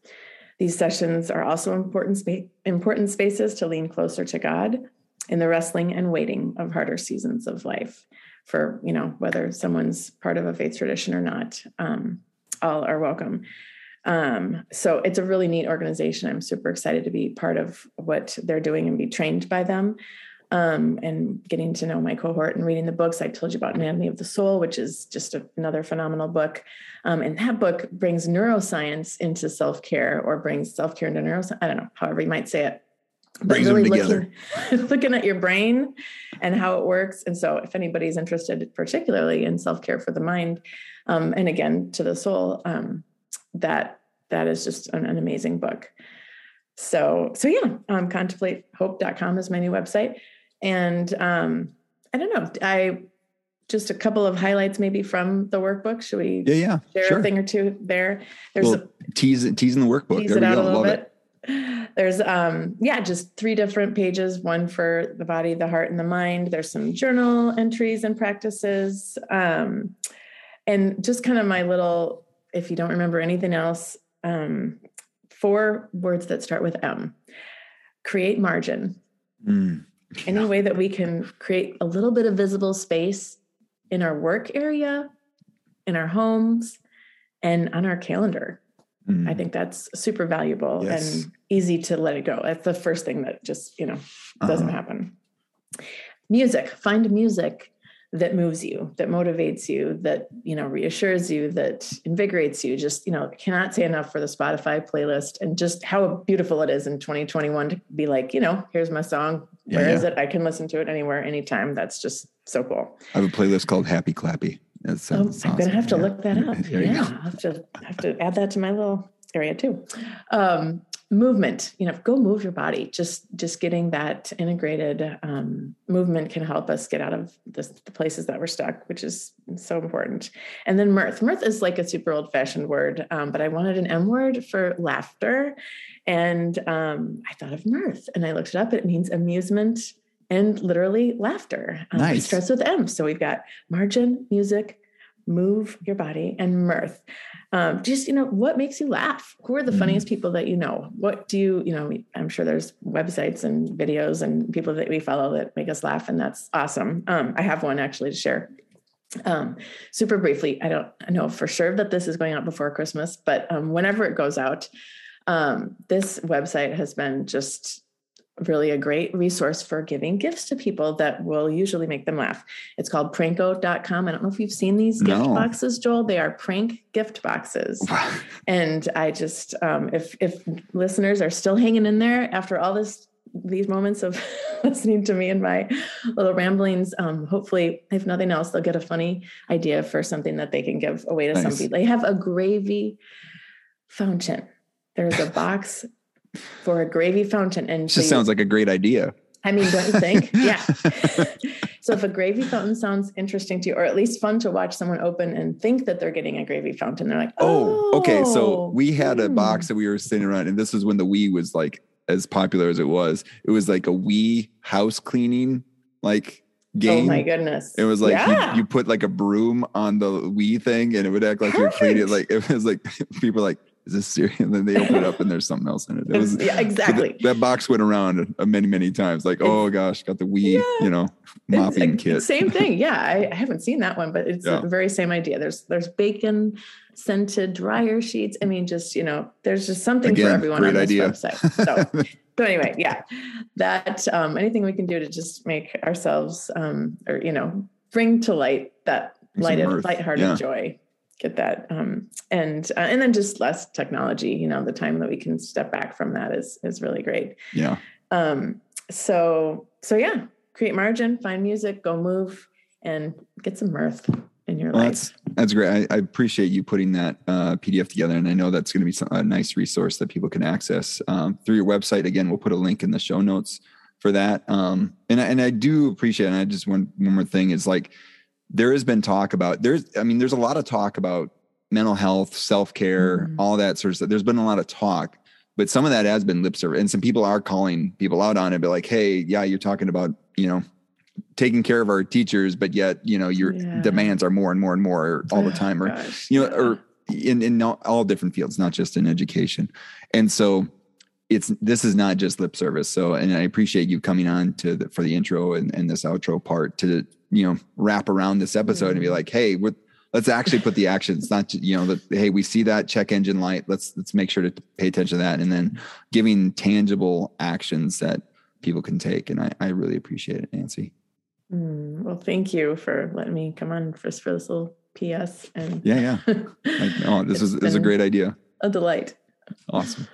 These sessions are also important, spa- important spaces to lean closer to God in the wrestling and waiting of harder seasons of life. For you know whether someone's part of a faith tradition or not, um, all are welcome. Um, so it's a really neat organization. I'm super excited to be part of what they're doing and be trained by them um, and getting to know my cohort and reading the books. I told you about Anatomy of the Soul, which is just a, another phenomenal book. Um, and that book brings neuroscience into self care or brings self care into neuroscience. I don't know, however you might say it. But brings really them together. Looking, looking at your brain and how it works. And so, if anybody's interested, particularly in self care for the mind, um, and again to the soul, um, that that is just an, an amazing book. So, so yeah, um, contemplatehope.com is my new website. And um, I don't know, I just a couple of highlights maybe from the workbook. Should we yeah, yeah, share sure. a thing or two there? There's well, a tease teasing the workbook. Tease there it out a little Love bit. It. There's um yeah, just three different pages, one for the body, the heart, and the mind. There's some journal entries and practices. Um and just kind of my little, if you don't remember anything else, um, four words that start with M. Create margin. Mm any way that we can create a little bit of visible space in our work area, in our homes, and on our calendar. Mm. I think that's super valuable yes. and easy to let it go. That's the first thing that just, you know, doesn't uh-huh. happen. Music, find music that moves you that motivates you that you know reassures you that invigorates you just you know cannot say enough for the spotify playlist and just how beautiful it is in 2021 to be like you know here's my song Where yeah, is it i can listen to it anywhere anytime that's just so cool i have a playlist called happy clappy That Oh, sounds I'm gonna have to Yeah. look that up. Yeah. I'll have to have to add that to my little area too. Um, movement, you know, go move your body. Just just getting that integrated um, movement can help us get out of this, the places that we're stuck, which is so important. And then mirth. Mirth is like a super old fashioned word, um, but I wanted an M word for laughter, and um, I thought of mirth, and I looked it up. It means amusement. And literally laughter. Um, It Nice. starts with M. So we've got margin, music, move your body and mirth. Um, just you know what makes you laugh? Who are the Mhm. funniest people that you know? What do you you know i'm sure there's websites and videos and people that we follow that make us laugh and that's awesome. Um, i have one actually to share. Um, super briefly i don't know for sure that this is going out before christmas but um, whenever it goes out um, this website has been just really a great resource for giving gifts to people that will usually make them laugh. It's called pranko.com. I don't know if you've seen these gift No. boxes, Joel. They are prank gift boxes. And I just um, if if listeners are still hanging in there after all this these moments of listening to me and my little ramblings, um, hopefully, if nothing else, they'll get a funny idea for something that they can give away to Nice. somebody. They have a gravy fountain. There's a box for a gravy fountain, and It so just you- sounds like a great idea. I mean, don't you think? yeah. so if a gravy fountain sounds interesting to you, or at least fun to watch someone open and think that they're getting a gravy fountain, they're like, Oh, okay. So "Oh, we had a hmm." box that we were sitting around, and this was when the Wii was like as popular as it was. It was like a Wii house cleaning like game. Oh my goodness! It was like yeah. you, you put like a broom on the Wii thing, and it would act like you're cleaning. Like it was like people like, "Is this serious?" And then they open it up, and there's something else in it. It was yeah, exactly. that, that box went around many, many times. Like, oh gosh, got the Wii, Yeah. you know, mopping a- kit. Same thing. Yeah, I, I haven't seen that one, but it's Yeah. the very same idea. There's there's bacon scented dryer sheets. I mean, just you know, there's just something for everyone on this idea. website. So, so anyway, yeah, that um, anything we can do to just make ourselves um, or you know bring to light that lighted, lighthearted Yeah. joy. Get that, um, and uh, and then just less technology. You know, the time that we can step back from that is is really great. yeah. Um, so so yeah, create margin, find music, go move, and get some mirth in your Well, life. that's that's great. I, I appreciate you putting that uh, PDF together, and I know that's going to be some, a nice resource that people can access um, through your website. Again, we'll put a link in the show notes for that. Um, and I, and I do appreciate. And I just one one more thing is like there has been talk about there's. I mean, there's a lot of talk about mental health, self care, Mhm. all that sort of stuff. There's been a lot of talk. But some of that has been lip service, and some people are calling people out on it. Be like, "Hey, yeah, you're talking about, you know, taking care of our teachers, but yet, you know, your Yeah. demands are more and more and more all the Oh, time, or gosh, you know, yeah. or in in all- all different fields, not just in education. And so, it's this is not just lip service. So, and I appreciate you coming on to the, for the intro and, and this outro part to you know wrap around this episode and be Mhm. like, hey, what let's actually put the actions not you know that hey we see that check engine light let's let's make sure to pay attention to that and then giving tangible actions that people can take and i, I really appreciate it nancy Mm, well, thank you for letting me come on just for this little PS. And yeah yeah like, oh this is this is a great idea a delight. awesome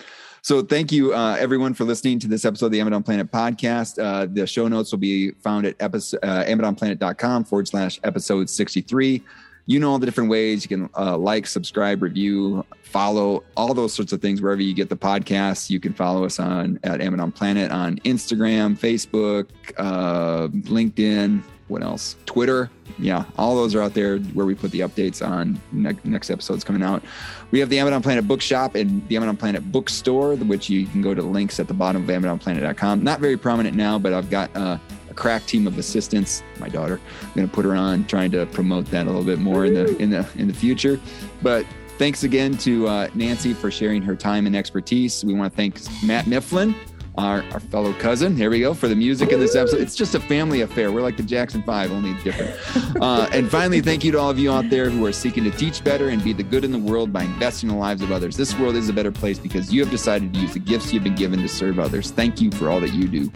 so thank you uh, everyone for listening to this episode of the Amidon Planet podcast. Uh, the show notes will be found at uh, amidonplanet.com forward slash episode 63 you know all the different ways you can uh, like subscribe review follow all those sorts of things wherever you get the podcast. you can follow us on at Amidon Planet on instagram facebook uh, linkedin what else. Twitter yeah all those are out there where we put the updates on ne- next episodes coming out. We have the Amidon Planet bookshop and the Amidon Planet bookstore which you can go to the links at the bottom of amidonplanet.com not very prominent now but i've got uh, a crack team of assistants my daughter i'm going to put her on trying to promote that a little bit more in the in the in the future. But thanks again to uh, nancy for sharing her time and expertise. We want to thank matt mifflin our, our fellow cousin. Here we go for the music in this episode. It's just a family affair. We're like the Jackson Five, only different. Uh, and finally, thank you to all of you out there who are seeking to teach better and be the good in the world by investing in the lives of others. This world is a better place because you have decided to use the gifts you've been given to serve others. Thank you for all that you do.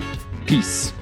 Peace.